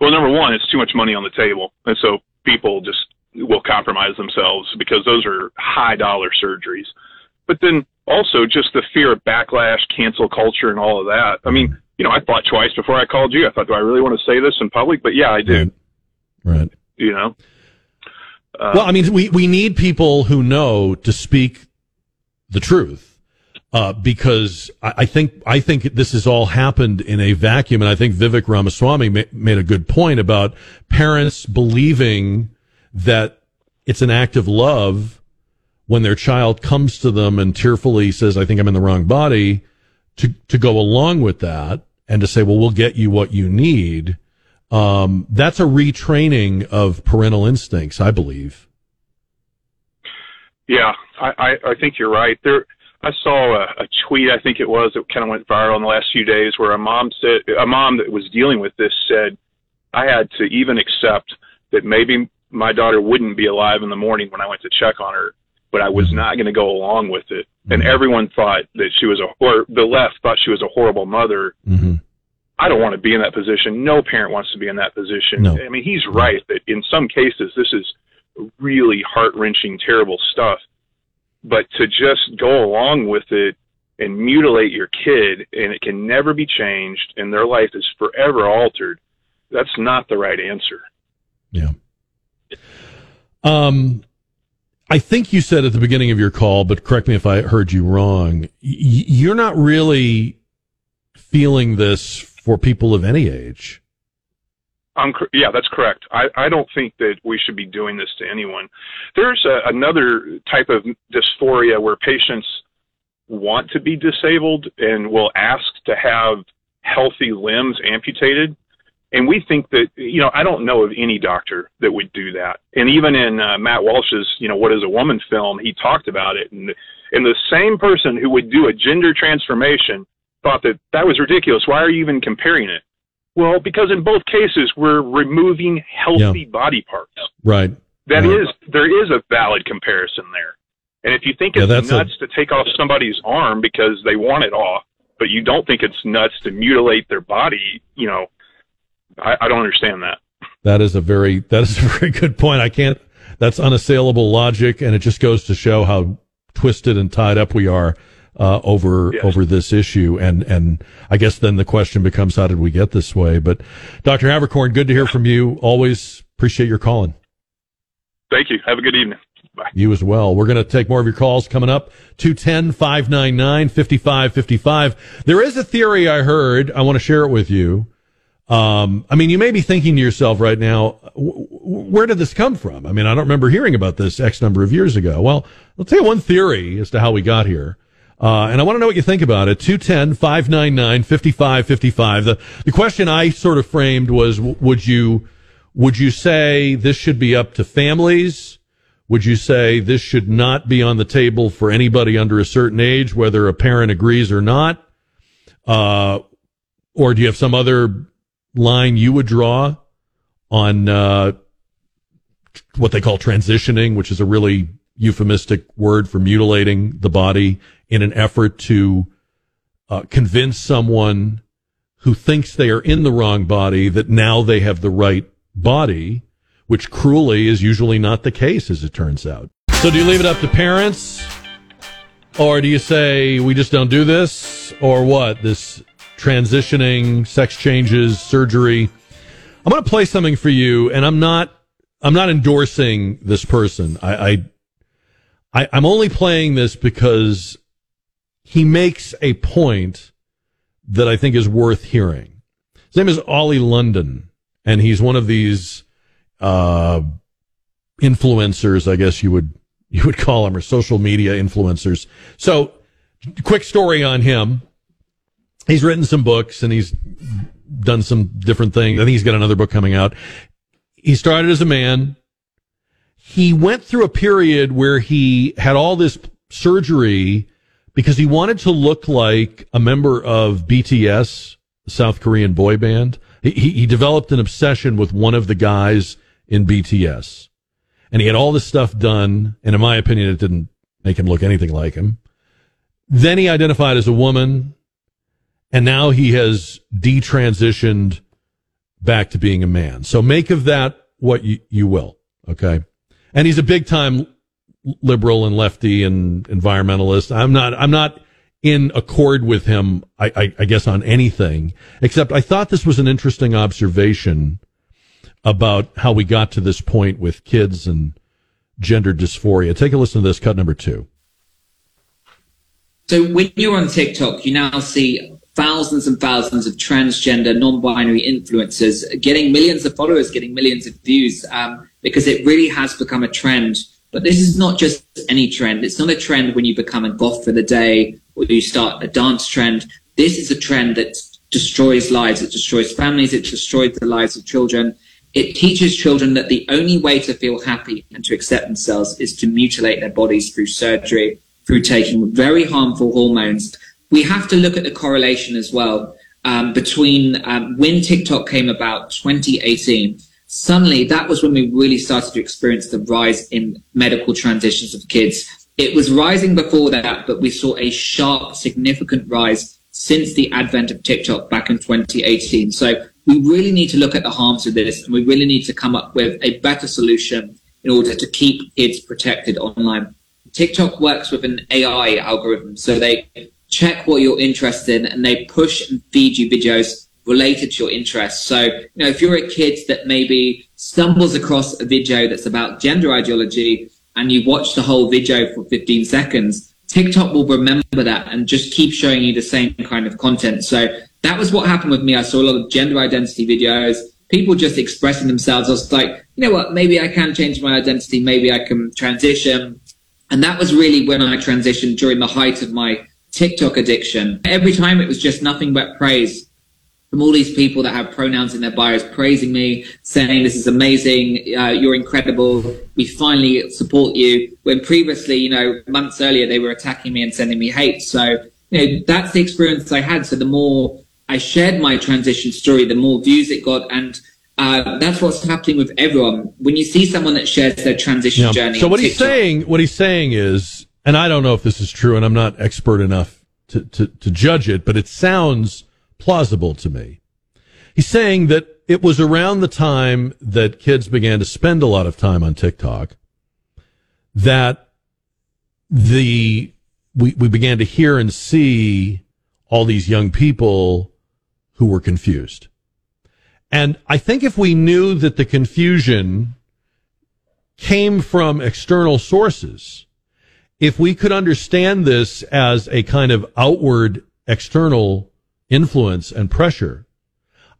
well, number one, it's too much money on the table, and so people just will compromise themselves because those are high dollar surgeries. But then also just the fear of backlash, cancel culture, and all of that. I mean, you know, I thought twice before I called you. I thought, do I really want to say this in public? But yeah, I do. Right. You know. Uh, well, I mean, we, we need people who know to speak the truth, uh, because I, I think I think this has all happened in a vacuum, and I think Vivek Ramaswamy ma- made a good point about parents believing that it's an act of love when their child comes to them and tearfully says, "I think I'm in the wrong body," to to go along with that and to say, "Well, we'll get you what you need." Um, that's a retraining of parental instincts, I believe. Yeah, I, I, I think you're right. There, I saw a, a tweet. I think it was that kind of went viral in the last few days, where a mom said, a mom that was dealing with this said, I had to even accept that maybe my daughter wouldn't be alive in the morning when I went to check on her, but I was not going to go along with it. And everyone thought that she was a, or the left thought she was a horrible mother. Mm-hmm. I don't want to be in that position. No parent wants to be in that position. No. I mean, he's right that in some cases this is really heart wrenching, terrible stuff. But to just go along with it and mutilate your kid and it can never be changed and their life is forever altered, that's not the right answer. Yeah. Um, I think you said at the beginning of your call, but correct me if I heard you wrong. Y- you're not really feeling this for people of any age. I'm yeah, that's correct. I, I don't think that we should be doing this to anyone. There's a, another type of dysphoria where patients want to be disabled and will ask to have healthy limbs amputated. And we think that, you know, I don't know of any doctor that would do that. And even in uh, Matt Walsh's, you know, What is a Woman film, he talked about it. And, and the same person who would do a gender transformation thought that that was ridiculous. Why are you even comparing it? Well, because in both cases, we're removing healthy body parts. Right. That Right. is, there is a valid comparison there. And if you think Yeah, it's a- nuts to take off somebody's arm because they want it off, but you don't think it's nuts to mutilate their body, you know, I, I don't understand that. That is a very that is a *laughs* very good point. I can't. That's unassailable logic, and it just goes to show how twisted and tied up we are uh, over over this issue. And and I guess then the question becomes, how did we get this way? But Dr. Havercorn, good to hear from you. Always appreciate your calling. Thank you. Have a good evening. Bye. You as well. We're going to take more of your calls coming up. 210 599 5555. There is a theory I heard. I want to share it with you. Um, I mean, you may be thinking to yourself right now, where did this come from? I mean, I don't remember hearing about this X number of years ago. Well, I'll tell you one theory as to how we got here. Uh, and I want to know what you think about it. 210 599 5555. The, the question I sort of framed was, would you, would you say this should be up to families? Would you say this should not be on the table for anybody under a certain age, whether a parent agrees or not? Uh, or do you have some other line you would draw on uh, what they call transitioning, which is a really euphemistic word for mutilating the body in an effort to uh, convince someone who thinks they are in the wrong body that now they have the right body, which cruelly is usually not the case, as it turns out. So, do you leave it up to parents? Or do you say we just don't do this? Or what? This transitioning, sex changes, surgery. I'm going to play something for you, and I'm not. I'm not endorsing this person. I, I, I'm only playing this because he makes a point that I think is worth hearing. His name is Oli London, and he's one of these uh, influencers, I guess you would you would call them, or social media influencers. So, quick story on him. He's written some books and he's done some different things. I think he's got another book coming out. He started as a man. He went through a period where he had all this surgery because he wanted to look like a member of BTS, the South Korean boy band. He, he, he developed an obsession with one of the guys in BTS. And he had all this stuff done. And in my opinion, it didn't make him look anything like him. Then he identified as a woman. And now he has detransitioned back to being a man. So make of that what you, you will. Okay. And he's a big time liberal and lefty and environmentalist. I'm not, I'm not in accord with him, I, I, I guess, on anything, except I thought this was an interesting observation about how we got to this point with kids and gender dysphoria. Take a listen to this, cut number two. So when you're on TikTok, you now see thousands and thousands of transgender, non-binary influencers getting millions of followers, getting millions of views, um, because it really has become a trend. But this is not just any trend. It's not a trend when you become a goth for the day or you start a dance trend. This is a trend that destroys lives. It destroys families. It destroys the lives of children. It teaches children that the only way to feel happy and to accept themselves is to mutilate their bodies through surgery, through taking very harmful hormones we have to look at the correlation as well um, between um, when TikTok came about, 2018. Suddenly, that was when we really started to experience the rise in medical transitions of kids. It was rising before that, but we saw a sharp, significant rise since the advent of TikTok back in 2018. So we really need to look at the harms of this, and we really need to come up with a better solution in order to keep kids protected online. TikTok works with an AI algorithm, so they check what you're interested in and they push and feed you videos related to your interests. So, you know, if you're a kid that maybe stumbles across a video that's about gender ideology and you watch the whole video for 15 seconds, TikTok will remember that and just keep showing you the same kind of content. So that was what happened with me. I saw a lot of gender identity videos, people just expressing themselves. I was like, you know what, maybe I can change my identity. Maybe I can transition. And that was really when I transitioned during the height of my TikTok addiction. Every time it was just nothing but praise from all these people that have pronouns in their bios praising me, saying this is amazing, uh, you're incredible, we finally support you. When previously, you know, months earlier, they were attacking me and sending me hate. So, you know, that's the experience I had. So the more I shared my transition story, the more views it got. And uh, that's what's happening with everyone. When you see someone that shares their transition Yeah. journey, So what he's saying, what he's saying is, and I don't know if this is true, and I'm not expert enough to, to, to judge it, but it sounds plausible to me. He's saying that it was around the time that kids began to spend a lot of time on TikTok that the we, we began to hear and see all these young people who were confused. And I think if we knew that the confusion came from external sources, if we could understand this as a kind of outward external influence and pressure,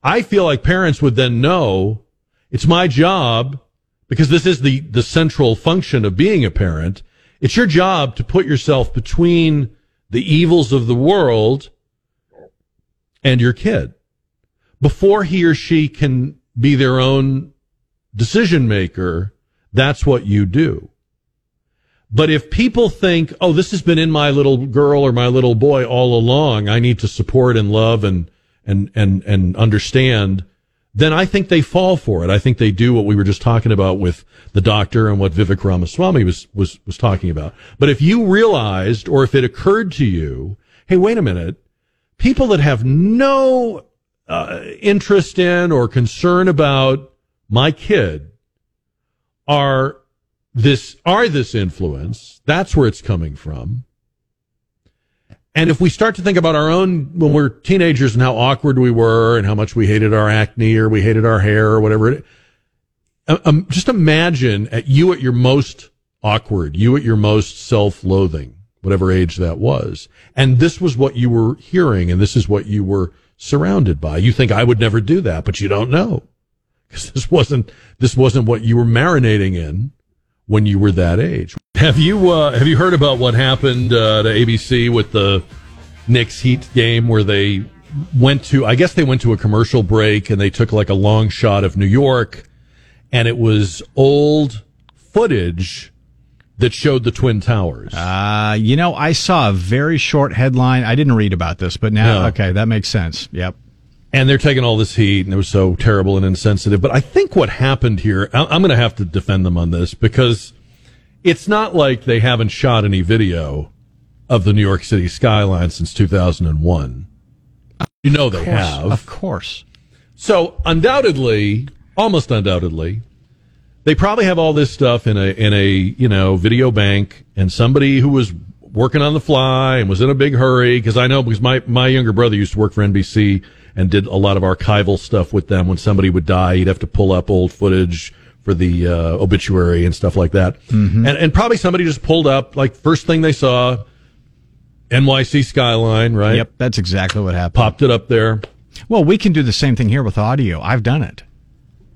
I feel like parents would then know it's my job because this is the, the central function of being a parent. It's your job to put yourself between the evils of the world and your kid before he or she can be their own decision maker. That's what you do. But if people think, oh, this has been in my little girl or my little boy all along, I need to support and love and, and, and, and understand, then I think they fall for it. I think they do what we were just talking about with the doctor and what Vivek Ramaswamy was, was, was talking about. But if you realized or if it occurred to you, hey, wait a minute, people that have no uh, interest in or concern about my kid are this are this influence that's where it's coming from. And if we start to think about our own when we're teenagers and how awkward we were and how much we hated our acne or we hated our hair or whatever it, um, just imagine at you at your most awkward you at your most self-loathing whatever age that was. And this was what you were hearing and this is what you were surrounded by. You think i would never do that but you don't know. Because this wasn't this wasn't what you were marinating in when you were that age. Have you uh, have you heard about what happened uh, to ABC with the Knicks Heat game where they went to I guess they went to a commercial break and they took like a long shot of New York and it was old footage that showed the twin towers. Uh, you know, I saw a very short headline. I didn't read about this, but now, No. okay, that makes sense. Yep. And they're taking all this heat and it was so terrible and insensitive. But I think what happened here, I- I'm going to have to defend them on this because it's not like they haven't shot any video of the New York City skyline since 2001. You know they course, have. Of course. So undoubtedly, almost undoubtedly, they probably have all this stuff in a in a you know video bank, and somebody who was working on the fly and was in a big hurry because I know because my my younger brother used to work for NBC and did a lot of archival stuff with them. When somebody would die, he'd have to pull up old footage for the uh, obituary and stuff like that. Mm-hmm. And and probably somebody just pulled up like first thing they saw, NYC skyline, right? Yep, that's exactly what happened. Popped it up there. Well, we can do the same thing here with audio. I've done it.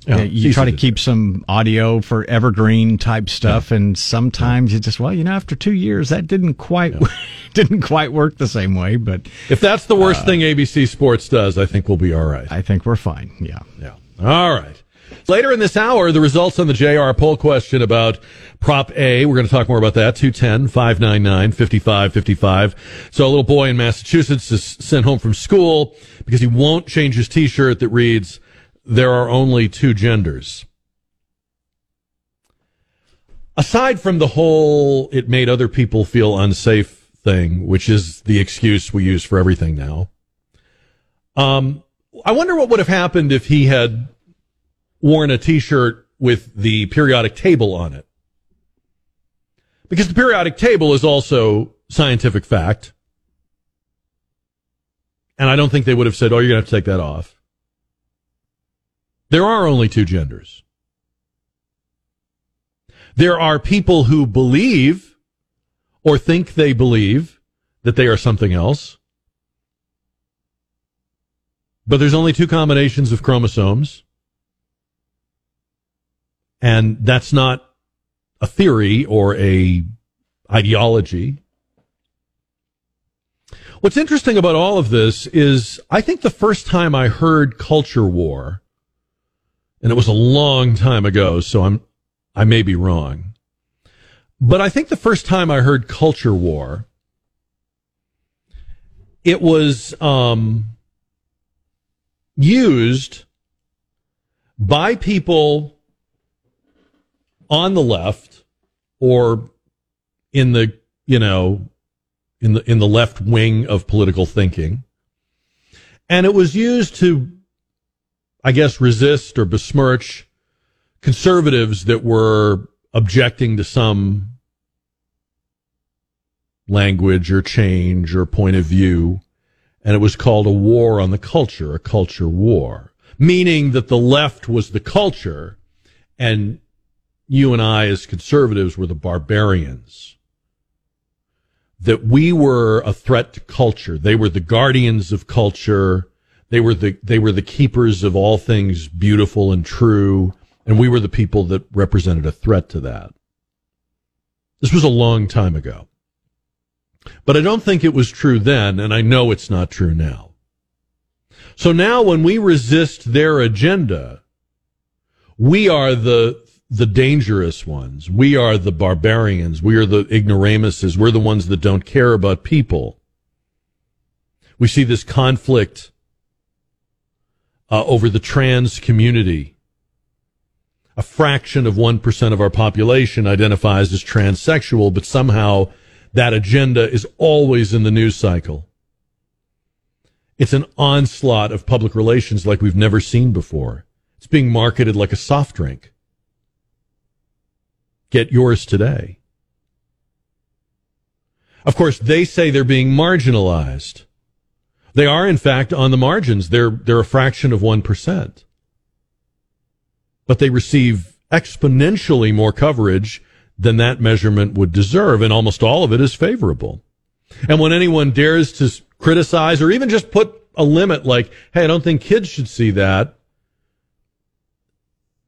Yeah, Yeah, you try to keep some audio for evergreen type stuff, and sometimes you just well, you know, after two years, that didn't quite *laughs* didn't quite work the same way. But If that's the worst uh, thing ABC Sports does, I think we'll be all right. I think we're fine. Yeah. Yeah. All right. Later in this hour, the results on the JR poll question about Prop A. We're going to talk more about that. 210 599 5555. So a little boy in Massachusetts is sent home from school because he won't change his t shirt that reads, There are only two genders. Aside from the whole, it made other people feel unsafe thing, which is the excuse we use for everything now. Um, I wonder what would have happened if he had worn a t-shirt with the periodic table on it. Because the periodic table is also scientific fact. And I don't think they would have said, oh, you're going to have to take that off. There are only two genders. There are people who believe or think they believe that they are something else. But there's only two combinations of chromosomes. And that's not a theory or a ideology. What's interesting about all of this is I think the first time I heard culture war, and it was a long time ago, so I'm, I may be wrong, but I think the first time I heard culture war, it was, um, used by people on the left or in the you know in the in the left wing of political thinking. And it was used to i guess resist or besmirch conservatives that were objecting to some language or change or point of view and it was called a war on the culture a culture war meaning that the left was the culture and you and I, as conservatives, were the barbarians. That we were a threat to culture. They were the guardians of culture. They were the, they were the keepers of all things beautiful and true. And we were the people that represented a threat to that. This was a long time ago. But I don't think it was true then, and I know it's not true now. So now when we resist their agenda, we are the the dangerous ones. We are the barbarians. We are the ignoramuses. We're the ones that don't care about people. We see this conflict uh, over the trans community. A fraction of 1% of our population identifies as transsexual, but somehow that agenda is always in the news cycle. It's an onslaught of public relations like we've never seen before. It's being marketed like a soft drink. Get yours today. Of course, they say they're being marginalized. They are, in fact, on the margins. They're, they're a fraction of 1%. But they receive exponentially more coverage than that measurement would deserve, and almost all of it is favorable. And when anyone dares to criticize or even just put a limit like, hey, I don't think kids should see that,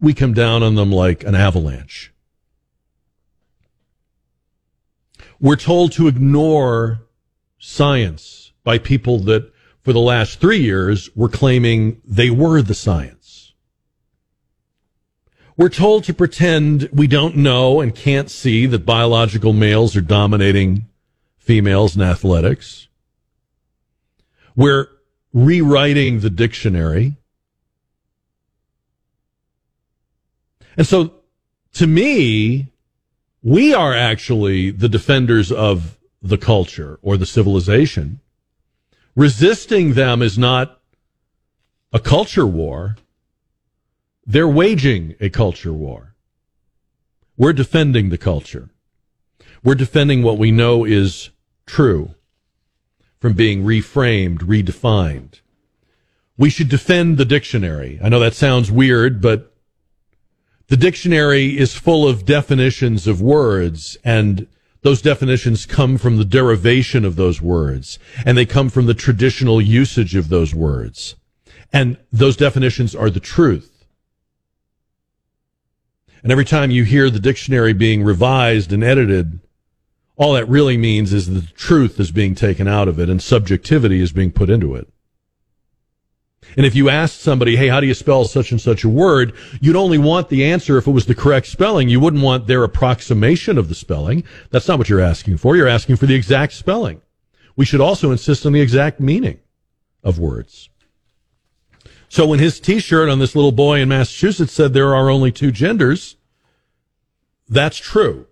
we come down on them like an avalanche. We're told to ignore science by people that for the last three years were claiming they were the science. We're told to pretend we don't know and can't see that biological males are dominating females in athletics. We're rewriting the dictionary. And so to me, we are actually the defenders of the culture or the civilization. Resisting them is not a culture war. They're waging a culture war. We're defending the culture. We're defending what we know is true from being reframed, redefined. We should defend the dictionary. I know that sounds weird, but the dictionary is full of definitions of words and those definitions come from the derivation of those words and they come from the traditional usage of those words. And those definitions are the truth. And every time you hear the dictionary being revised and edited, all that really means is the truth is being taken out of it and subjectivity is being put into it. And if you asked somebody, hey, how do you spell such and such a word? You'd only want the answer if it was the correct spelling. You wouldn't want their approximation of the spelling. That's not what you're asking for. You're asking for the exact spelling. We should also insist on the exact meaning of words. So when his t-shirt on this little boy in Massachusetts said there are only two genders, that's true.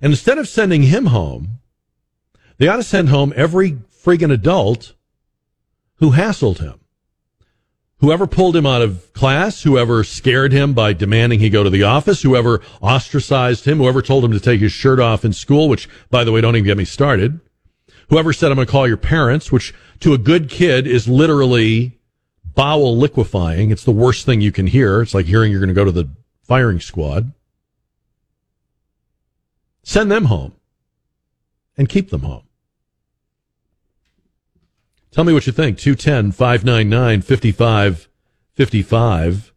And instead of sending him home, they ought to send home every friggin' adult who hassled him. Whoever pulled him out of class, whoever scared him by demanding he go to the office, whoever ostracized him, whoever told him to take his shirt off in school, which, by the way, don't even get me started. Whoever said, I'm going to call your parents, which to a good kid is literally bowel liquefying. It's the worst thing you can hear. It's like hearing you're going to go to the firing squad. Send them home and keep them home. Tell me what you think. 210 599 5555.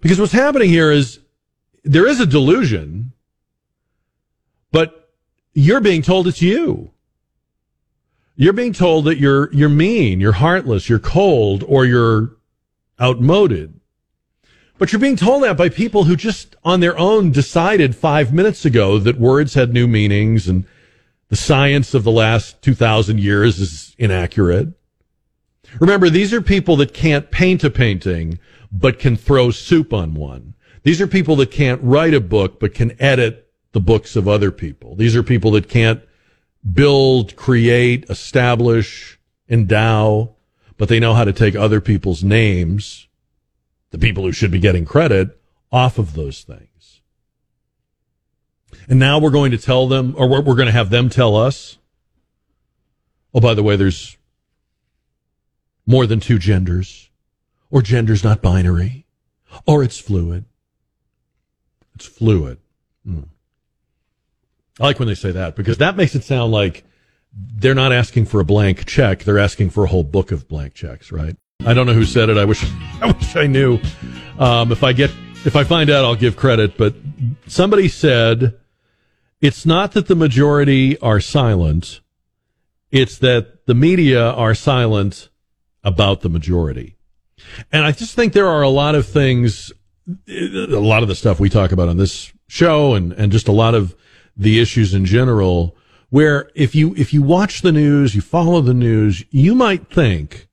Because what's happening here is there is a delusion, but you're being told it's you. You're being told that you're, you're mean, you're heartless, you're cold, or you're outmoded. But you're being told that by people who just on their own decided five minutes ago that words had new meanings and the science of the last 2,000 years is inaccurate. Remember, these are people that can't paint a painting, but can throw soup on one. These are people that can't write a book, but can edit the books of other people. These are people that can't build, create, establish, endow, but they know how to take other people's names the people who should be getting credit off of those things. And now we're going to tell them, or we're, going to have them tell us, oh, by the way, there's more than two genders, or gender's not binary, or it's fluid. It's fluid. Mm. I like when they say that because that makes it sound like they're not asking for a blank check. They're asking for a whole book of blank checks, right? I don't know who said it. I wish *laughs* I wish I knew. Um, if I get if I find out, I'll give credit. But somebody said it's not that the majority are silent; it's that the media are silent about the majority. And I just think there are a lot of things, a lot of the stuff we talk about on this show, and and just a lot of the issues in general, where if you if you watch the news, you follow the news, you might think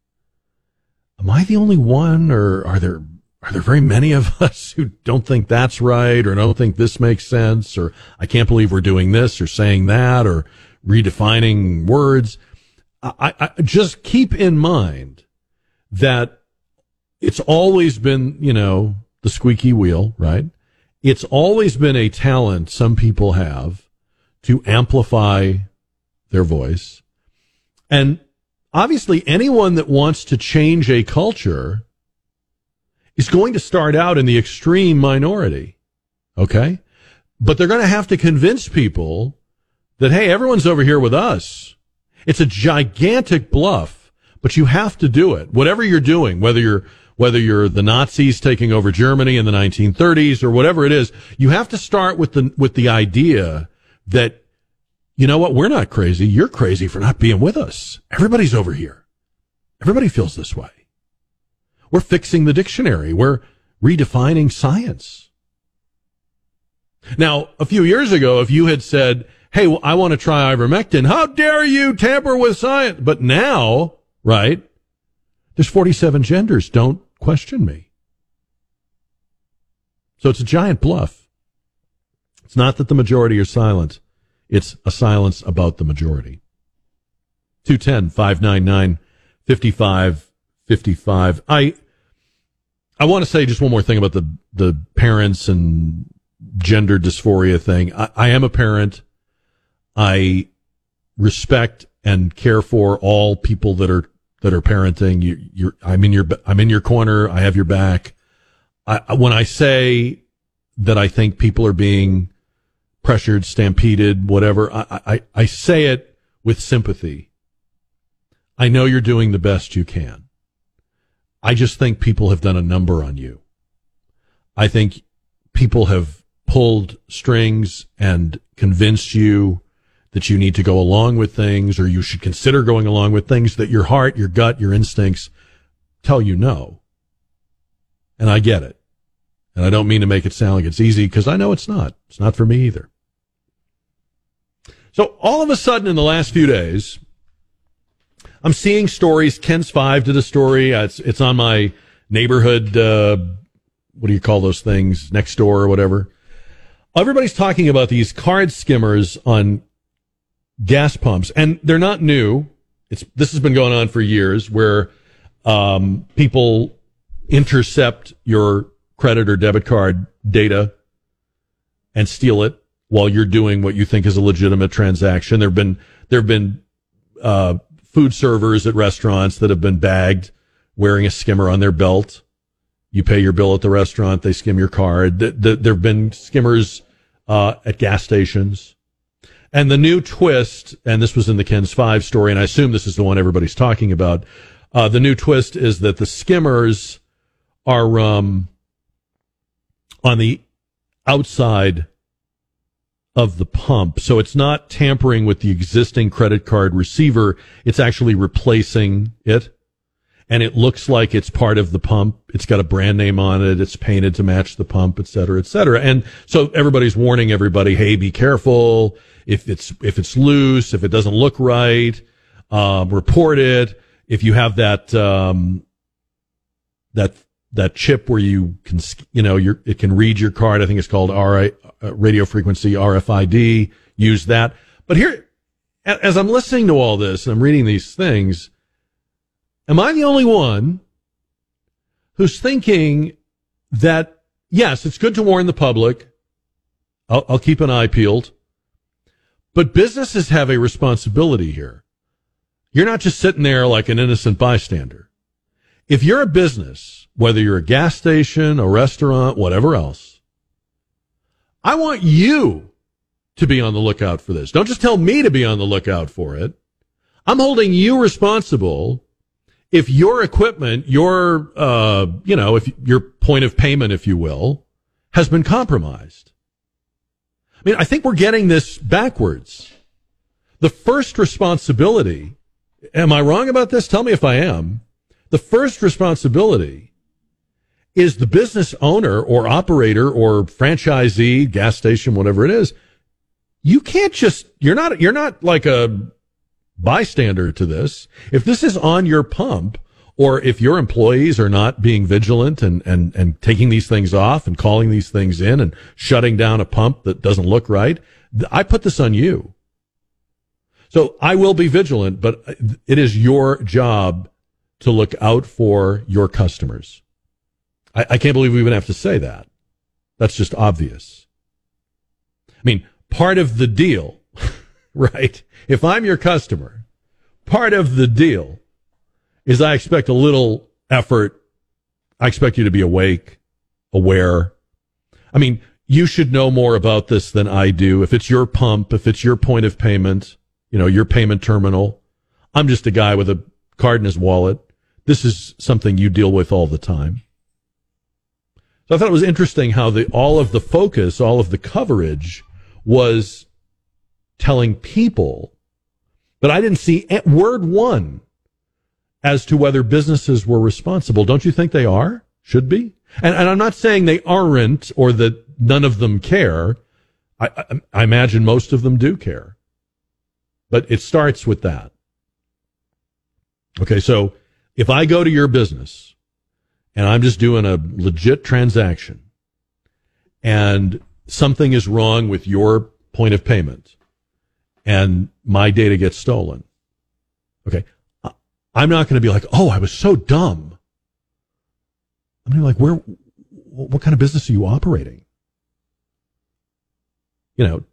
am I the only one or are there are there very many of *laughs* us who don't think that's right or don't think this makes sense or I can't believe we're doing this or saying that or redefining words? I, I just keep in mind that it's always been, you know, the squeaky wheel, right? It's always been a talent some people have to amplify their voice. And obviously anyone that wants to change a culture is going to start out in the extreme minority. Okay. But they're going to have to convince people that, hey, everyone's over here with us. It's a gigantic bluff, but you have to do it. Whatever you're doing, whether you're, whether you're the Nazis taking over Germany in the 1930s or whatever it is, you have to start with the, with the idea that you know what? We're not crazy. You're crazy for not being with us. Everybody's over here. Everybody feels this way. We're fixing the dictionary. We're redefining science. Now, a few years ago, if you had said, Hey, well, I want to try ivermectin. How dare you tamper with science? But now, right? There's 47 genders. Don't question me. So it's a giant bluff. It's not that the majority are silent. It's a silence about the majority. 210 599 55 55. I I want to say just one more thing about the the parents and gender dysphoria thing. I, I am a parent. I respect and care for all people that are that are parenting. You, you're I'm in your I'm in your corner. I have your back. I, when I say that I think people are being pressured, stampeded, whatever, I, I, I say it with sympathy. I know you're doing the best you can. I just think people have done a number on you. I think people have pulled strings and convinced you that you need to go along with things or you should consider going along with things that your heart, your gut, your instincts tell you no. And I get it. And I don't mean to make it sound like it's easy because I know it's not. It's not for me either. So all of a sudden in the last few days, I'm seeing stories. KENS Five did a story. Uh, it's, it's on my neighborhood, uh, what do you call those things? Nextdoor or whatever. Everybody's talking about these card skimmers on gas pumps and they're not new. It's, this has been going on for years where, um, people intercept your credit or debit card data and steal it while you're doing what you think is a legitimate transaction. There've been, there've been, uh, food servers at restaurants that have been bagged wearing a skimmer on their belt. You pay your bill at the restaurant, they skim your card. There have been skimmers uh, at gas stations. And the new twist, and this was in the KENS 5 story, and I assume this is the one everybody's talking about. Uh, the new twist is that the skimmers are um, on the outside of the pump. So it's not tampering with the existing credit card receiver. It's actually replacing it. And it looks like it's part of the pump. It's got a brand name on it. It's painted to match the pump, et cetera, et cetera. And so everybody's warning everybody, hey, be careful. If it's, if it's loose, if it doesn't look right, um, report it. If you have that, um, that that chip where you can, you know, your, it can read your card. I think it's called RI, uh, radio frequency RFID. Use that. But here, as I'm listening to all this and I'm reading these things, am I the only one who's thinking that, yes, it's good to warn the public. I'll, I'll keep an eye peeled. But businesses have a responsibility here. You're not just sitting there like an innocent bystander. If you're a business whether you're a gas station, a restaurant, whatever else. I want you to be on the lookout for this. Don't just tell me to be on the lookout for it. I'm holding you responsible if your equipment, your, uh, you know, if your point of payment, if you will, has been compromised. I mean, I think we're getting this backwards. The first responsibility, am I wrong about this? Tell me if I am. The first responsibility is the business owner or operator or franchisee, gas station, whatever it is. You can't just, you're not, you're not like a bystander to this. If this is on your pump, or if your employees are not being vigilant and, and, and taking these things off and calling these things in and shutting down a pump that doesn't look right, I put this on you. So I will be vigilant, but it is your job to look out for your customers. I, I can't believe we even have to say that. That's just obvious. I mean, part of the deal, *laughs* right? If I'm your customer, part of the deal is I expect a little effort. I expect you to be awake, aware. I mean, you should know more about this than I do. If it's your pump, if it's your point of payment, you know, your payment terminal, I'm just a guy with a card in his wallet. This is something you deal with all the time. So I thought it was interesting how the all of the focus, all of the coverage was telling people, but I didn't see word one as to whether businesses were responsible. Don't you think they are? Should be? And, and I'm not saying they aren't or that none of them care. I, I, I imagine most of them do care. But it starts with that. Okay, so if I go to your business and I'm just doing a legit transaction and something is wrong with your point of payment and my data gets stolen. Okay. I'm not going to be like, oh, I was so dumb. I'm going to be like, where, what kind of business are you operating? You know,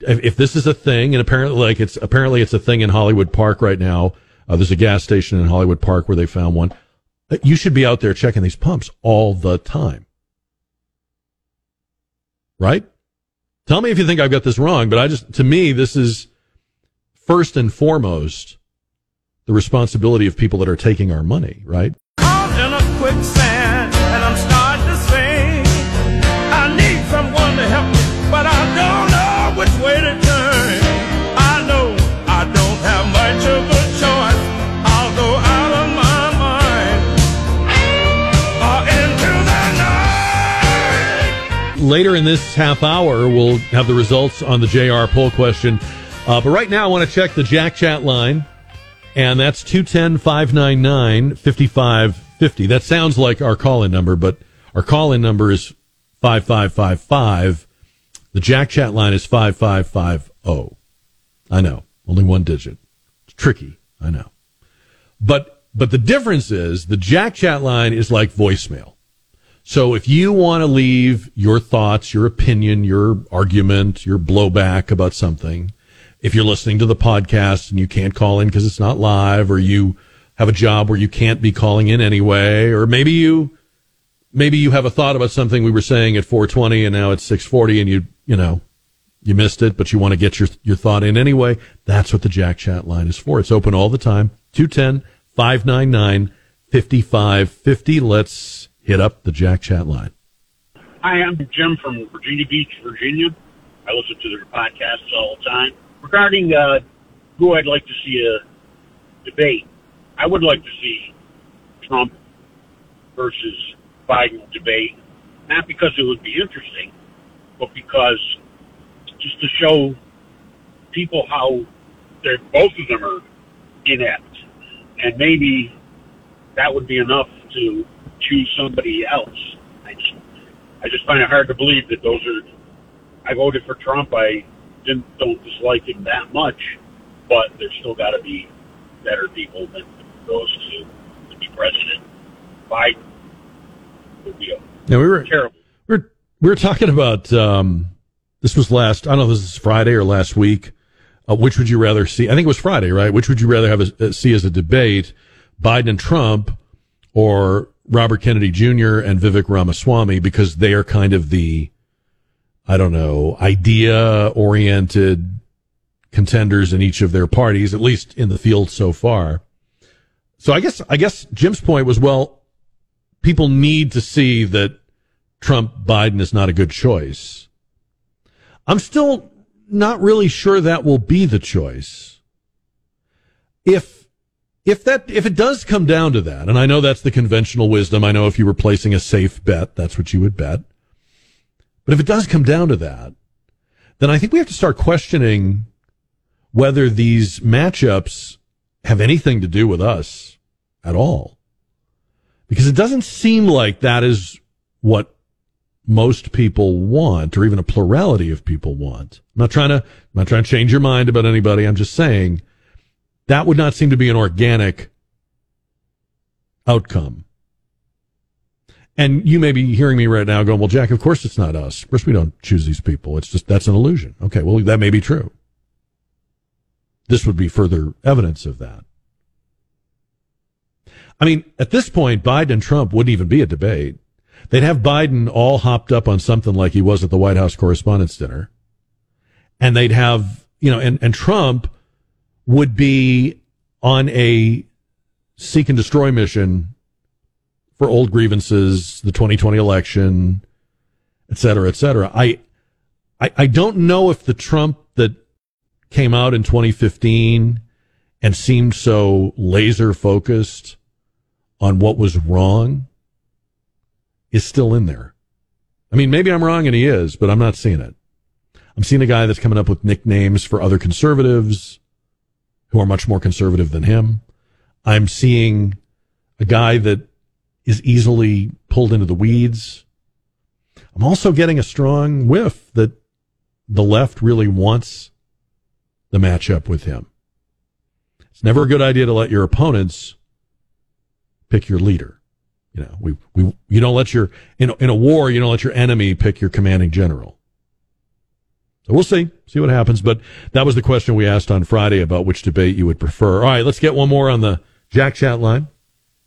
if this is a thing, and apparently, like it's apparently it's a thing in Hollywood Park right now. Uh, there's a gas station in Hollywood Park where they found one. You should be out there checking these pumps all the time, right? Tell me if you think I've got this wrong, but I just to me this is first and foremost the responsibility of people that are taking our money, right? Later in this half hour, we'll have the results on the JR poll question. Uh, but right now, I want to check the Jack Chat line, and that's 210 599 5550. That sounds like our call in number, but our call in number is 5555. The Jack Chat line is 5550. I know, only one digit. It's tricky, I know. But but the difference is the Jack Chat line is like voicemail. So if you want to leave your thoughts, your opinion, your argument, your blowback about something, if you're listening to the podcast and you can't call in because it's not live or you have a job where you can't be calling in anyway, or maybe you, maybe you have a thought about something we were saying at 420 and now it's 640 and you, you know, you missed it, but you want to get your, your thought in anyway. That's what the Jack Chat line is for. It's open all the time. 210 599 5550. Let's hit up the Jack Chat line. Hi, I'm Jim from Virginia Beach, Virginia. I listen to their podcasts all the time. Regarding uh, who I'd like to see a debate, I would like to see Trump versus Biden debate, not because it would be interesting, but because just to show people how they're both of them are inept, and maybe that would be enough to choose somebody else. I just, I just find it hard to believe that those are. I voted for Trump. I didn't don't dislike him that much, but there's still got to be better people than those two to be president. Biden would be a now we were terrible. We were we were talking about um, this was last. I don't know if this is Friday or last week. Uh, which would you rather see? I think it was Friday, right? Which would you rather have a, see as a debate, Biden and Trump, or Robert Kennedy Jr. and Vivek Ramaswamy because they are kind of the, I don't know, idea oriented contenders in each of their parties, at least in the field so far. So I guess, I guess Jim's point was, well, people need to see that Trump Biden is not a good choice. I'm still not really sure that will be the choice. If if that if it does come down to that, and I know that's the conventional wisdom, I know if you were placing a safe bet, that's what you would bet. But if it does come down to that, then I think we have to start questioning whether these matchups have anything to do with us at all. Because it doesn't seem like that is what most people want, or even a plurality of people want. I'm not trying to, I'm not trying to change your mind about anybody. I'm just saying that would not seem to be an organic outcome. And you may be hearing me right now going, well, Jack, of course it's not us. Of course we don't choose these people. It's just, that's an illusion. Okay. Well, that may be true. This would be further evidence of that. I mean, at this point, Biden and Trump wouldn't even be a debate. They'd have Biden all hopped up on something like he was at the White House Correspondents' Dinner. And they'd have, you know, and, and Trump would be on a seek and destroy mission for old grievances, the 2020 election, et cetera, et cetera. I, I, I don't know if the Trump that came out in 2015 and seemed so laser focused on what was wrong is still in there. I mean, maybe I'm wrong and he is, but I'm not seeing it. I'm seeing a guy that's coming up with nicknames for other conservatives who are much more conservative than him. I'm seeing a guy that is easily pulled into the weeds. I'm also getting a strong whiff that the left really wants the matchup with him. It's never a good idea to let your opponents pick your leader. You know, we, we, you don't let your, in, in a war, you don't let your enemy pick your commanding general. So we'll see, see what happens. But that was the question we asked on Friday about which debate you would prefer. All right, let's get one more on the Jack chat line.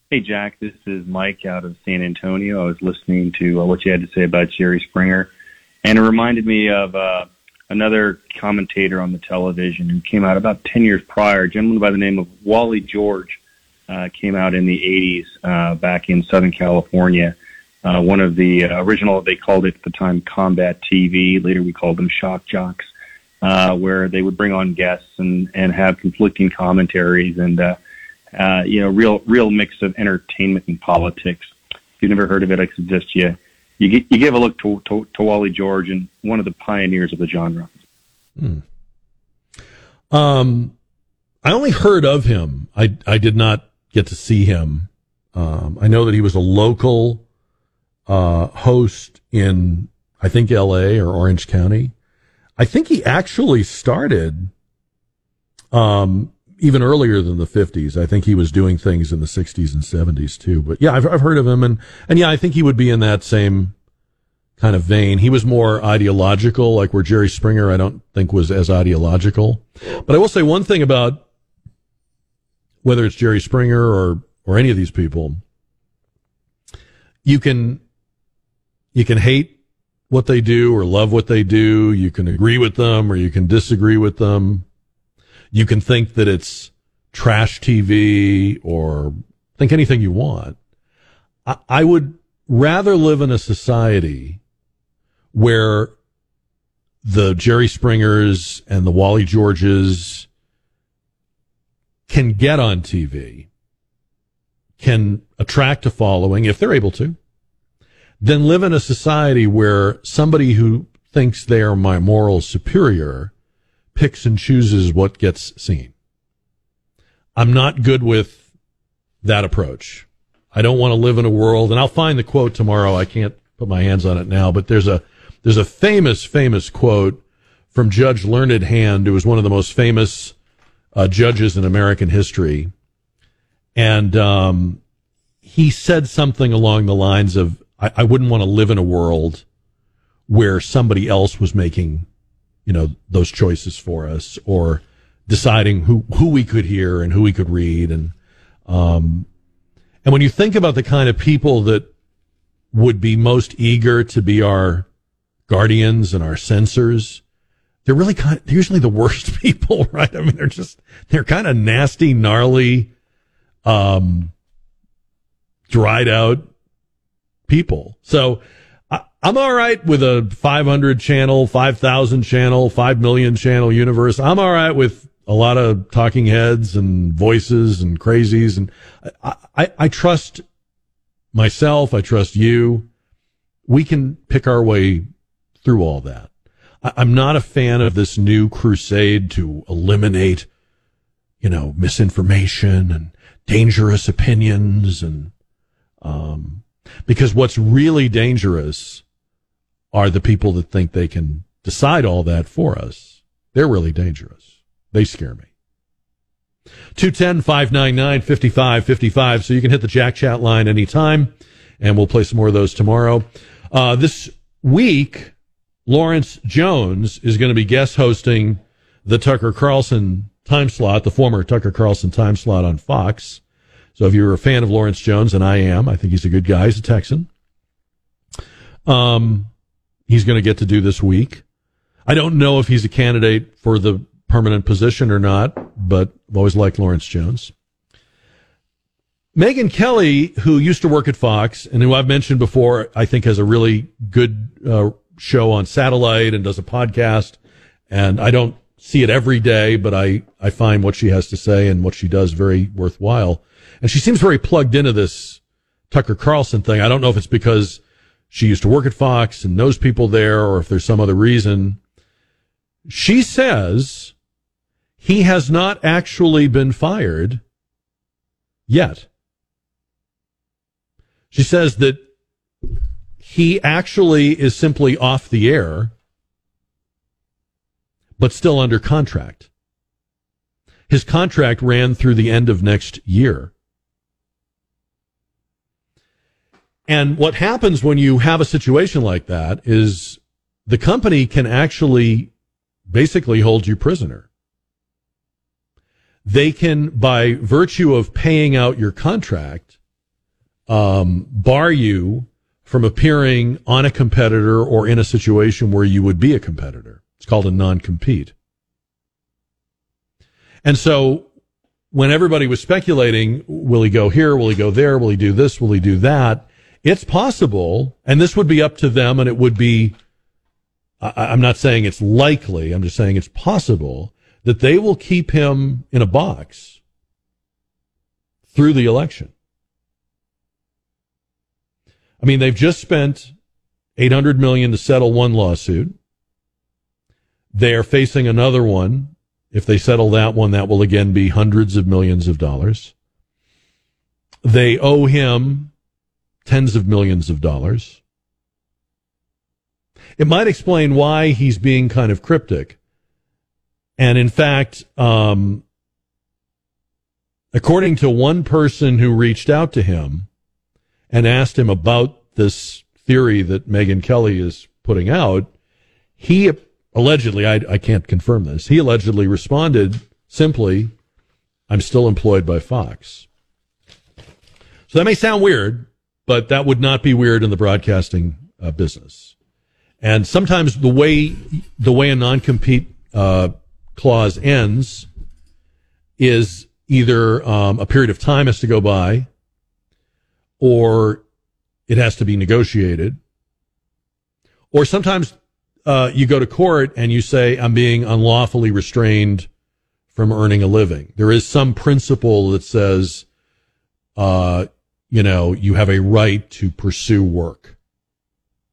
Hey, Jack, this is Mike out of San Antonio. I was listening to uh, what you had to say about Jerry Springer, and it reminded me of uh, another commentator on the television who came out about 10 years prior, a gentleman by the name of Wally George, uh, came out in the 80s uh, back in Southern California. Uh, one of the uh, original, they called it at the time combat TV. Later we called them shock jocks, uh, where they would bring on guests and, and have conflicting commentaries and, uh, uh, you know, real, real mix of entertainment and politics. If you've never heard of it, I suggest you, you, you give a look to, to, to Wally George and one of the pioneers of the genre. Hmm. Um, I only heard of him. I, I did not get to see him. Um, I know that he was a local uh, host in, I think, L.A. or Orange County. I think he actually started um, even earlier than the 50s. I think he was doing things in the 60s and 70s too. But yeah, I've, I've heard of him, and and yeah, I think he would be in that same kind of vein. He was more ideological, like where Jerry Springer, I don't think was as ideological. But I will say one thing about whether it's Jerry Springer or or any of these people, you can you can hate what they do or love what they do. You can agree with them or you can disagree with them. You can think that it's trash TV or think anything you want. I, I would rather live in a society where the Jerry Springers and the Wally Georges can get on TV, can attract a following if they're able to, than live in a society where somebody who thinks they are my moral superior picks and chooses what gets seen. I'm not good with that approach. I don't want to live in a world, and I'll find the quote tomorrow. I can't put my hands on it now, but there's a there's a famous, famous quote from Judge Learned Hand, who was one of the most famous uh, judges in American history, and um, he said something along the lines of, I, I wouldn't want to live in a world where somebody else was making, you know, those choices for us or deciding who, who we could hear and who we could read. And, um, and when you think about the kind of people that would be most eager to be our guardians and our censors, they're really kind of, they're usually the *laughs* worst people, right? I mean, they're just, they're kind of nasty, gnarly, um, dried out people. So I, am all right with a 500 channel, 5,000 channel, 5 million channel universe. I'm all right with a lot of talking heads and voices and crazies. And I, I, I trust myself. I trust you. We can pick our way through all that. I, I'm not a fan of this new crusade to eliminate, you know, misinformation and dangerous opinions and, um, because what's really dangerous are the people that think they can decide all that for us. They're really dangerous. They scare me. 210 599 5555. So you can hit the Jack Chat line anytime, and we'll play some more of those tomorrow. Uh, this week, Lawrence Jones is going to be guest hosting the Tucker Carlson time slot, the former Tucker Carlson time slot on Fox. So if you're a fan of Lawrence Jones, and I am, I think he's a good guy. He's a Texan. Um, he's going to get to do this week. I don't know if he's a candidate for the permanent position or not, but I've always liked Lawrence Jones. Megyn Kelly, who used to work at Fox and who I've mentioned before, I think has a really good uh, show on satellite and does a podcast. And I don't see it every day, but I, I find what she has to say and what she does very worthwhile. And she seems very plugged into this Tucker Carlson thing. I don't know if it's because she used to work at Fox and knows people there or if there's some other reason. She says he has not actually been fired yet. She says that he actually is simply off the air, but still under contract. His contract ran through the end of next year. And what happens when you have a situation like that is the company can actually basically hold you prisoner. They can, by virtue of paying out your contract, um, bar you from appearing on a competitor or in a situation where you would be a competitor. It's called a non-compete. And so when everybody was speculating, will he go here? Will he go there? Will he do this? Will he do that? It's possible, and this would be up to them, and it would be, I, I'm not saying it's likely, I'm just saying it's possible that they will keep him in a box through the election. I mean, they've just spent 800 million to settle one lawsuit. They are facing another one. If they settle that one, that will again be hundreds of millions of dollars. They owe him tens of millions of dollars. It might explain why he's being kind of cryptic. And in fact, um, according to one person who reached out to him and asked him about this theory that Megyn Kelly is putting out, he allegedly, I, I can't confirm this, he allegedly responded simply, I'm still employed by Fox. So that may sound weird, but that would not be weird in the broadcasting uh, business. And sometimes the way the way a non compete uh, clause ends is either um, a period of time has to go by, or it has to be negotiated, or sometimes uh, you go to court and you say, I'm being unlawfully restrained from earning a living. There is some principle that says, uh, you know, you have a right to pursue work.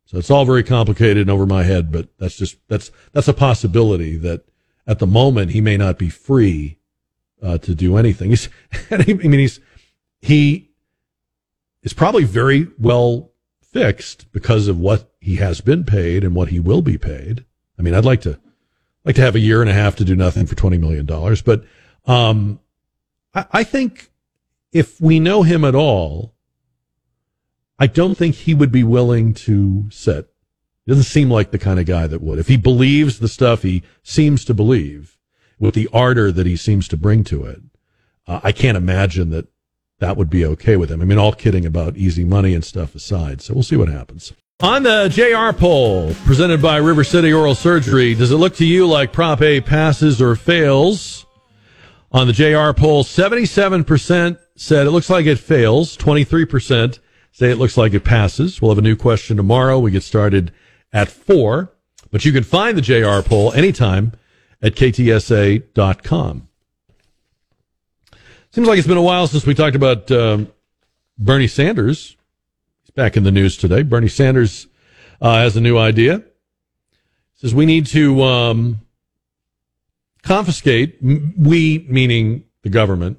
So it's all very complicated and over my head, but that's just, that's, that's a possibility that at the moment he may not be free, uh, to do anything. *laughs* He's, *laughs* I mean, he's, he is probably very well fixed because of what he has been paid and what he will be paid. I mean, I'd like to like to have a year and a half to do nothing for twenty million dollars, but um, I, I think if we know him at all, I don't think he would be willing to sit. He doesn't seem like the kind of guy that would. If he believes the stuff he seems to believe, with the ardor that he seems to bring to it, uh, I can't imagine that that would be okay with him. I mean, all kidding about easy money and stuff aside. So we'll see what happens. On the JR poll presented by River City Oral Surgery, does it look to you like Prop A passes or fails? On the JR poll, 77% said it looks like it fails. 23% say it looks like it passes. We'll have a new question tomorrow. We get started at 4. But you can find the JR poll anytime at ktsa.com. Seems like it's been a while since we talked about um, Bernie Sanders. He's back in the news today. Bernie Sanders uh, has a new idea. Says we need to um, confiscate. We meaning the government.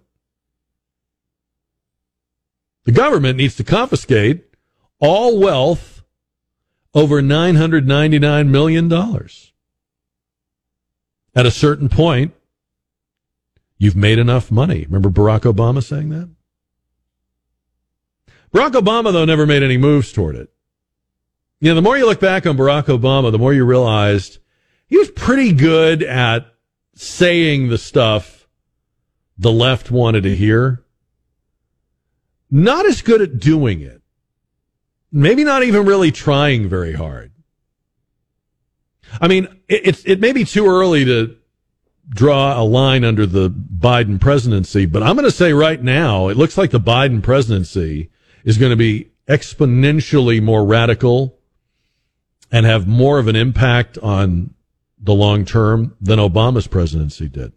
The government needs to confiscate all wealth over nine hundred ninety nine million dollars. At a certain point, You've made enough money. Remember Barack Obama saying that? Barack Obama, though, never made any moves toward it. You know, the more you look back on Barack Obama, the more you realized he was pretty good at saying the stuff the left wanted to hear. Not as good at doing it. Maybe not even really trying very hard. I mean, it, it, it may be too early to draw a line under the Biden presidency, but I'm going to say right now, it looks like the Biden presidency is going to be exponentially more radical and have more of an impact on the long term than Obama's presidency did.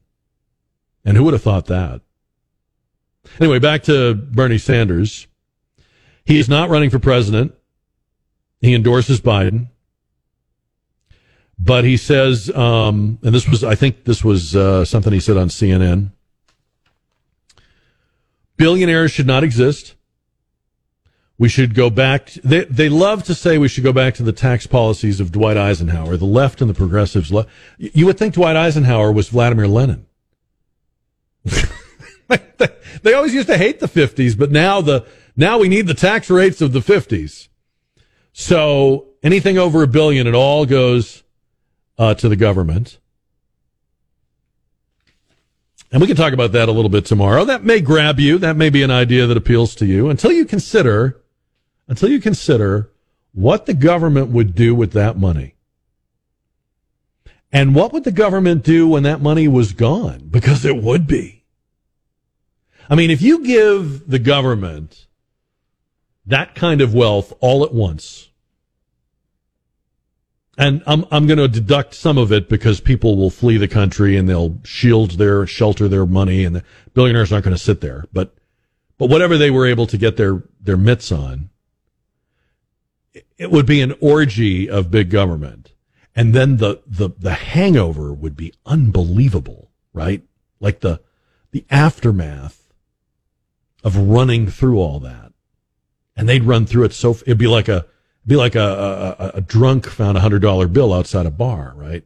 And who would have thought that? Anyway, back to Bernie Sanders. He is not running for president. He endorses Biden. But he says, um, and this was, I think this was uh, something he said on CNN billionaires should not exist. We should go back. They, they love to say we should go back to the tax policies of Dwight Eisenhower, the left and the progressives. Le- you would think Dwight Eisenhower was Vladimir Lenin. *laughs* they always used to hate the 50s, but now the now we need the tax rates of the 50s. So anything over a billion, it all goes uh, to the government. And we can talk about that a little bit tomorrow. That may grab you. That may be an idea that appeals to you until you consider, until you consider what the government would do with that money. And what would the government do when that money was gone? Because it would be. I mean, if you give the government that kind of wealth all at once, and I'm I'm going to deduct some of it because people will flee the country and they'll shield their shelter their money, and the billionaires aren't going to sit there. But but whatever they were able to get their their mitts on, it would be an orgy of big government, and then the the the hangover would be unbelievable, right? Like the the aftermath of running through all that, and they'd run through it so it'd be like a be like a, a, a drunk found a hundred dollar bill outside a bar, right?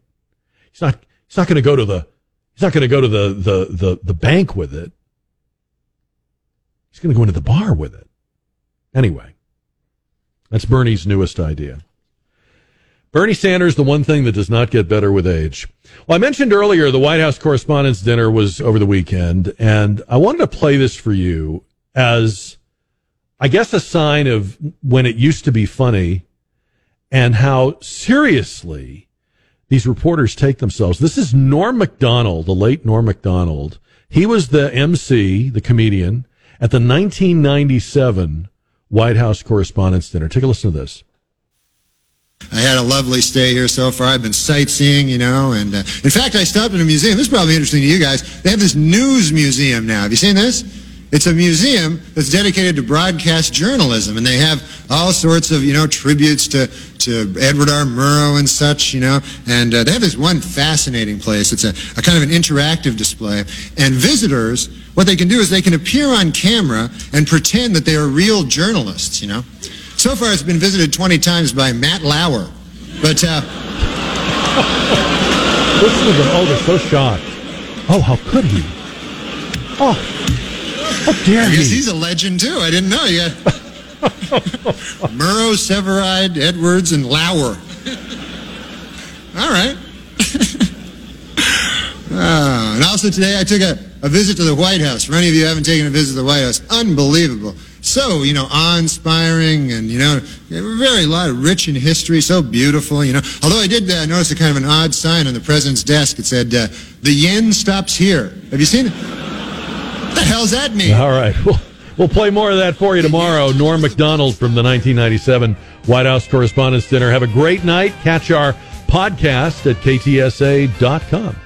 He's not he's not going to go to the he's not going to go to the, the the the bank with it. He's going to go into the bar with it. Anyway, that's Bernie's newest idea. Bernie Sanders, the one thing that does not get better with age. Well, I mentioned earlier the White House Correspondents' Dinner was over the weekend, and I wanted to play this for you as I guess a sign of when it used to be funny and how seriously these reporters take themselves. This is Norm Macdonald, the late Norm Macdonald. He was the MC, the comedian, at the 1997 White House Correspondents' Dinner. Take a listen to this. I had a lovely stay here so far. I've been sightseeing, you know, and uh, in fact, I stopped at a museum. This is probably interesting to you guys. They have this news museum now. Have you seen this? It's a museum that's dedicated to broadcast journalism, and they have all sorts of, you know, tributes to, to Edward R. Murrow and such, you know, and uh, they have this one fascinating place. It's a, a kind of an interactive display, and visitors, what they can do is they can appear on camera and pretend that they are real journalists, you know. So far, it's been visited 20 times by Matt Lauer, but... Uh, Listen to them. Oh, they're so shocked. Oh, how could he? Oh, how dare I he? he's a legend too. I didn't know. You *laughs* Murrow, Sevareid, Edwards, and Lauer. All right. *laughs* Ah, and also today I took a, a visit to the White House. For any of you who haven't taken a visit to the White House, unbelievable. So, you know, awe-inspiring and, you know, very a lot of rich in history, so beautiful, you know. Although I did uh, notice a kind of an odd sign on the president's desk. It said, uh, the yen stops here. Have you seen it? What the hell's that mean? All right. We'll, we'll play more of that for you tomorrow. Norm Macdonald from the 1997 White House Correspondents' Dinner. Have a great night. Catch our podcast at ktsa.com.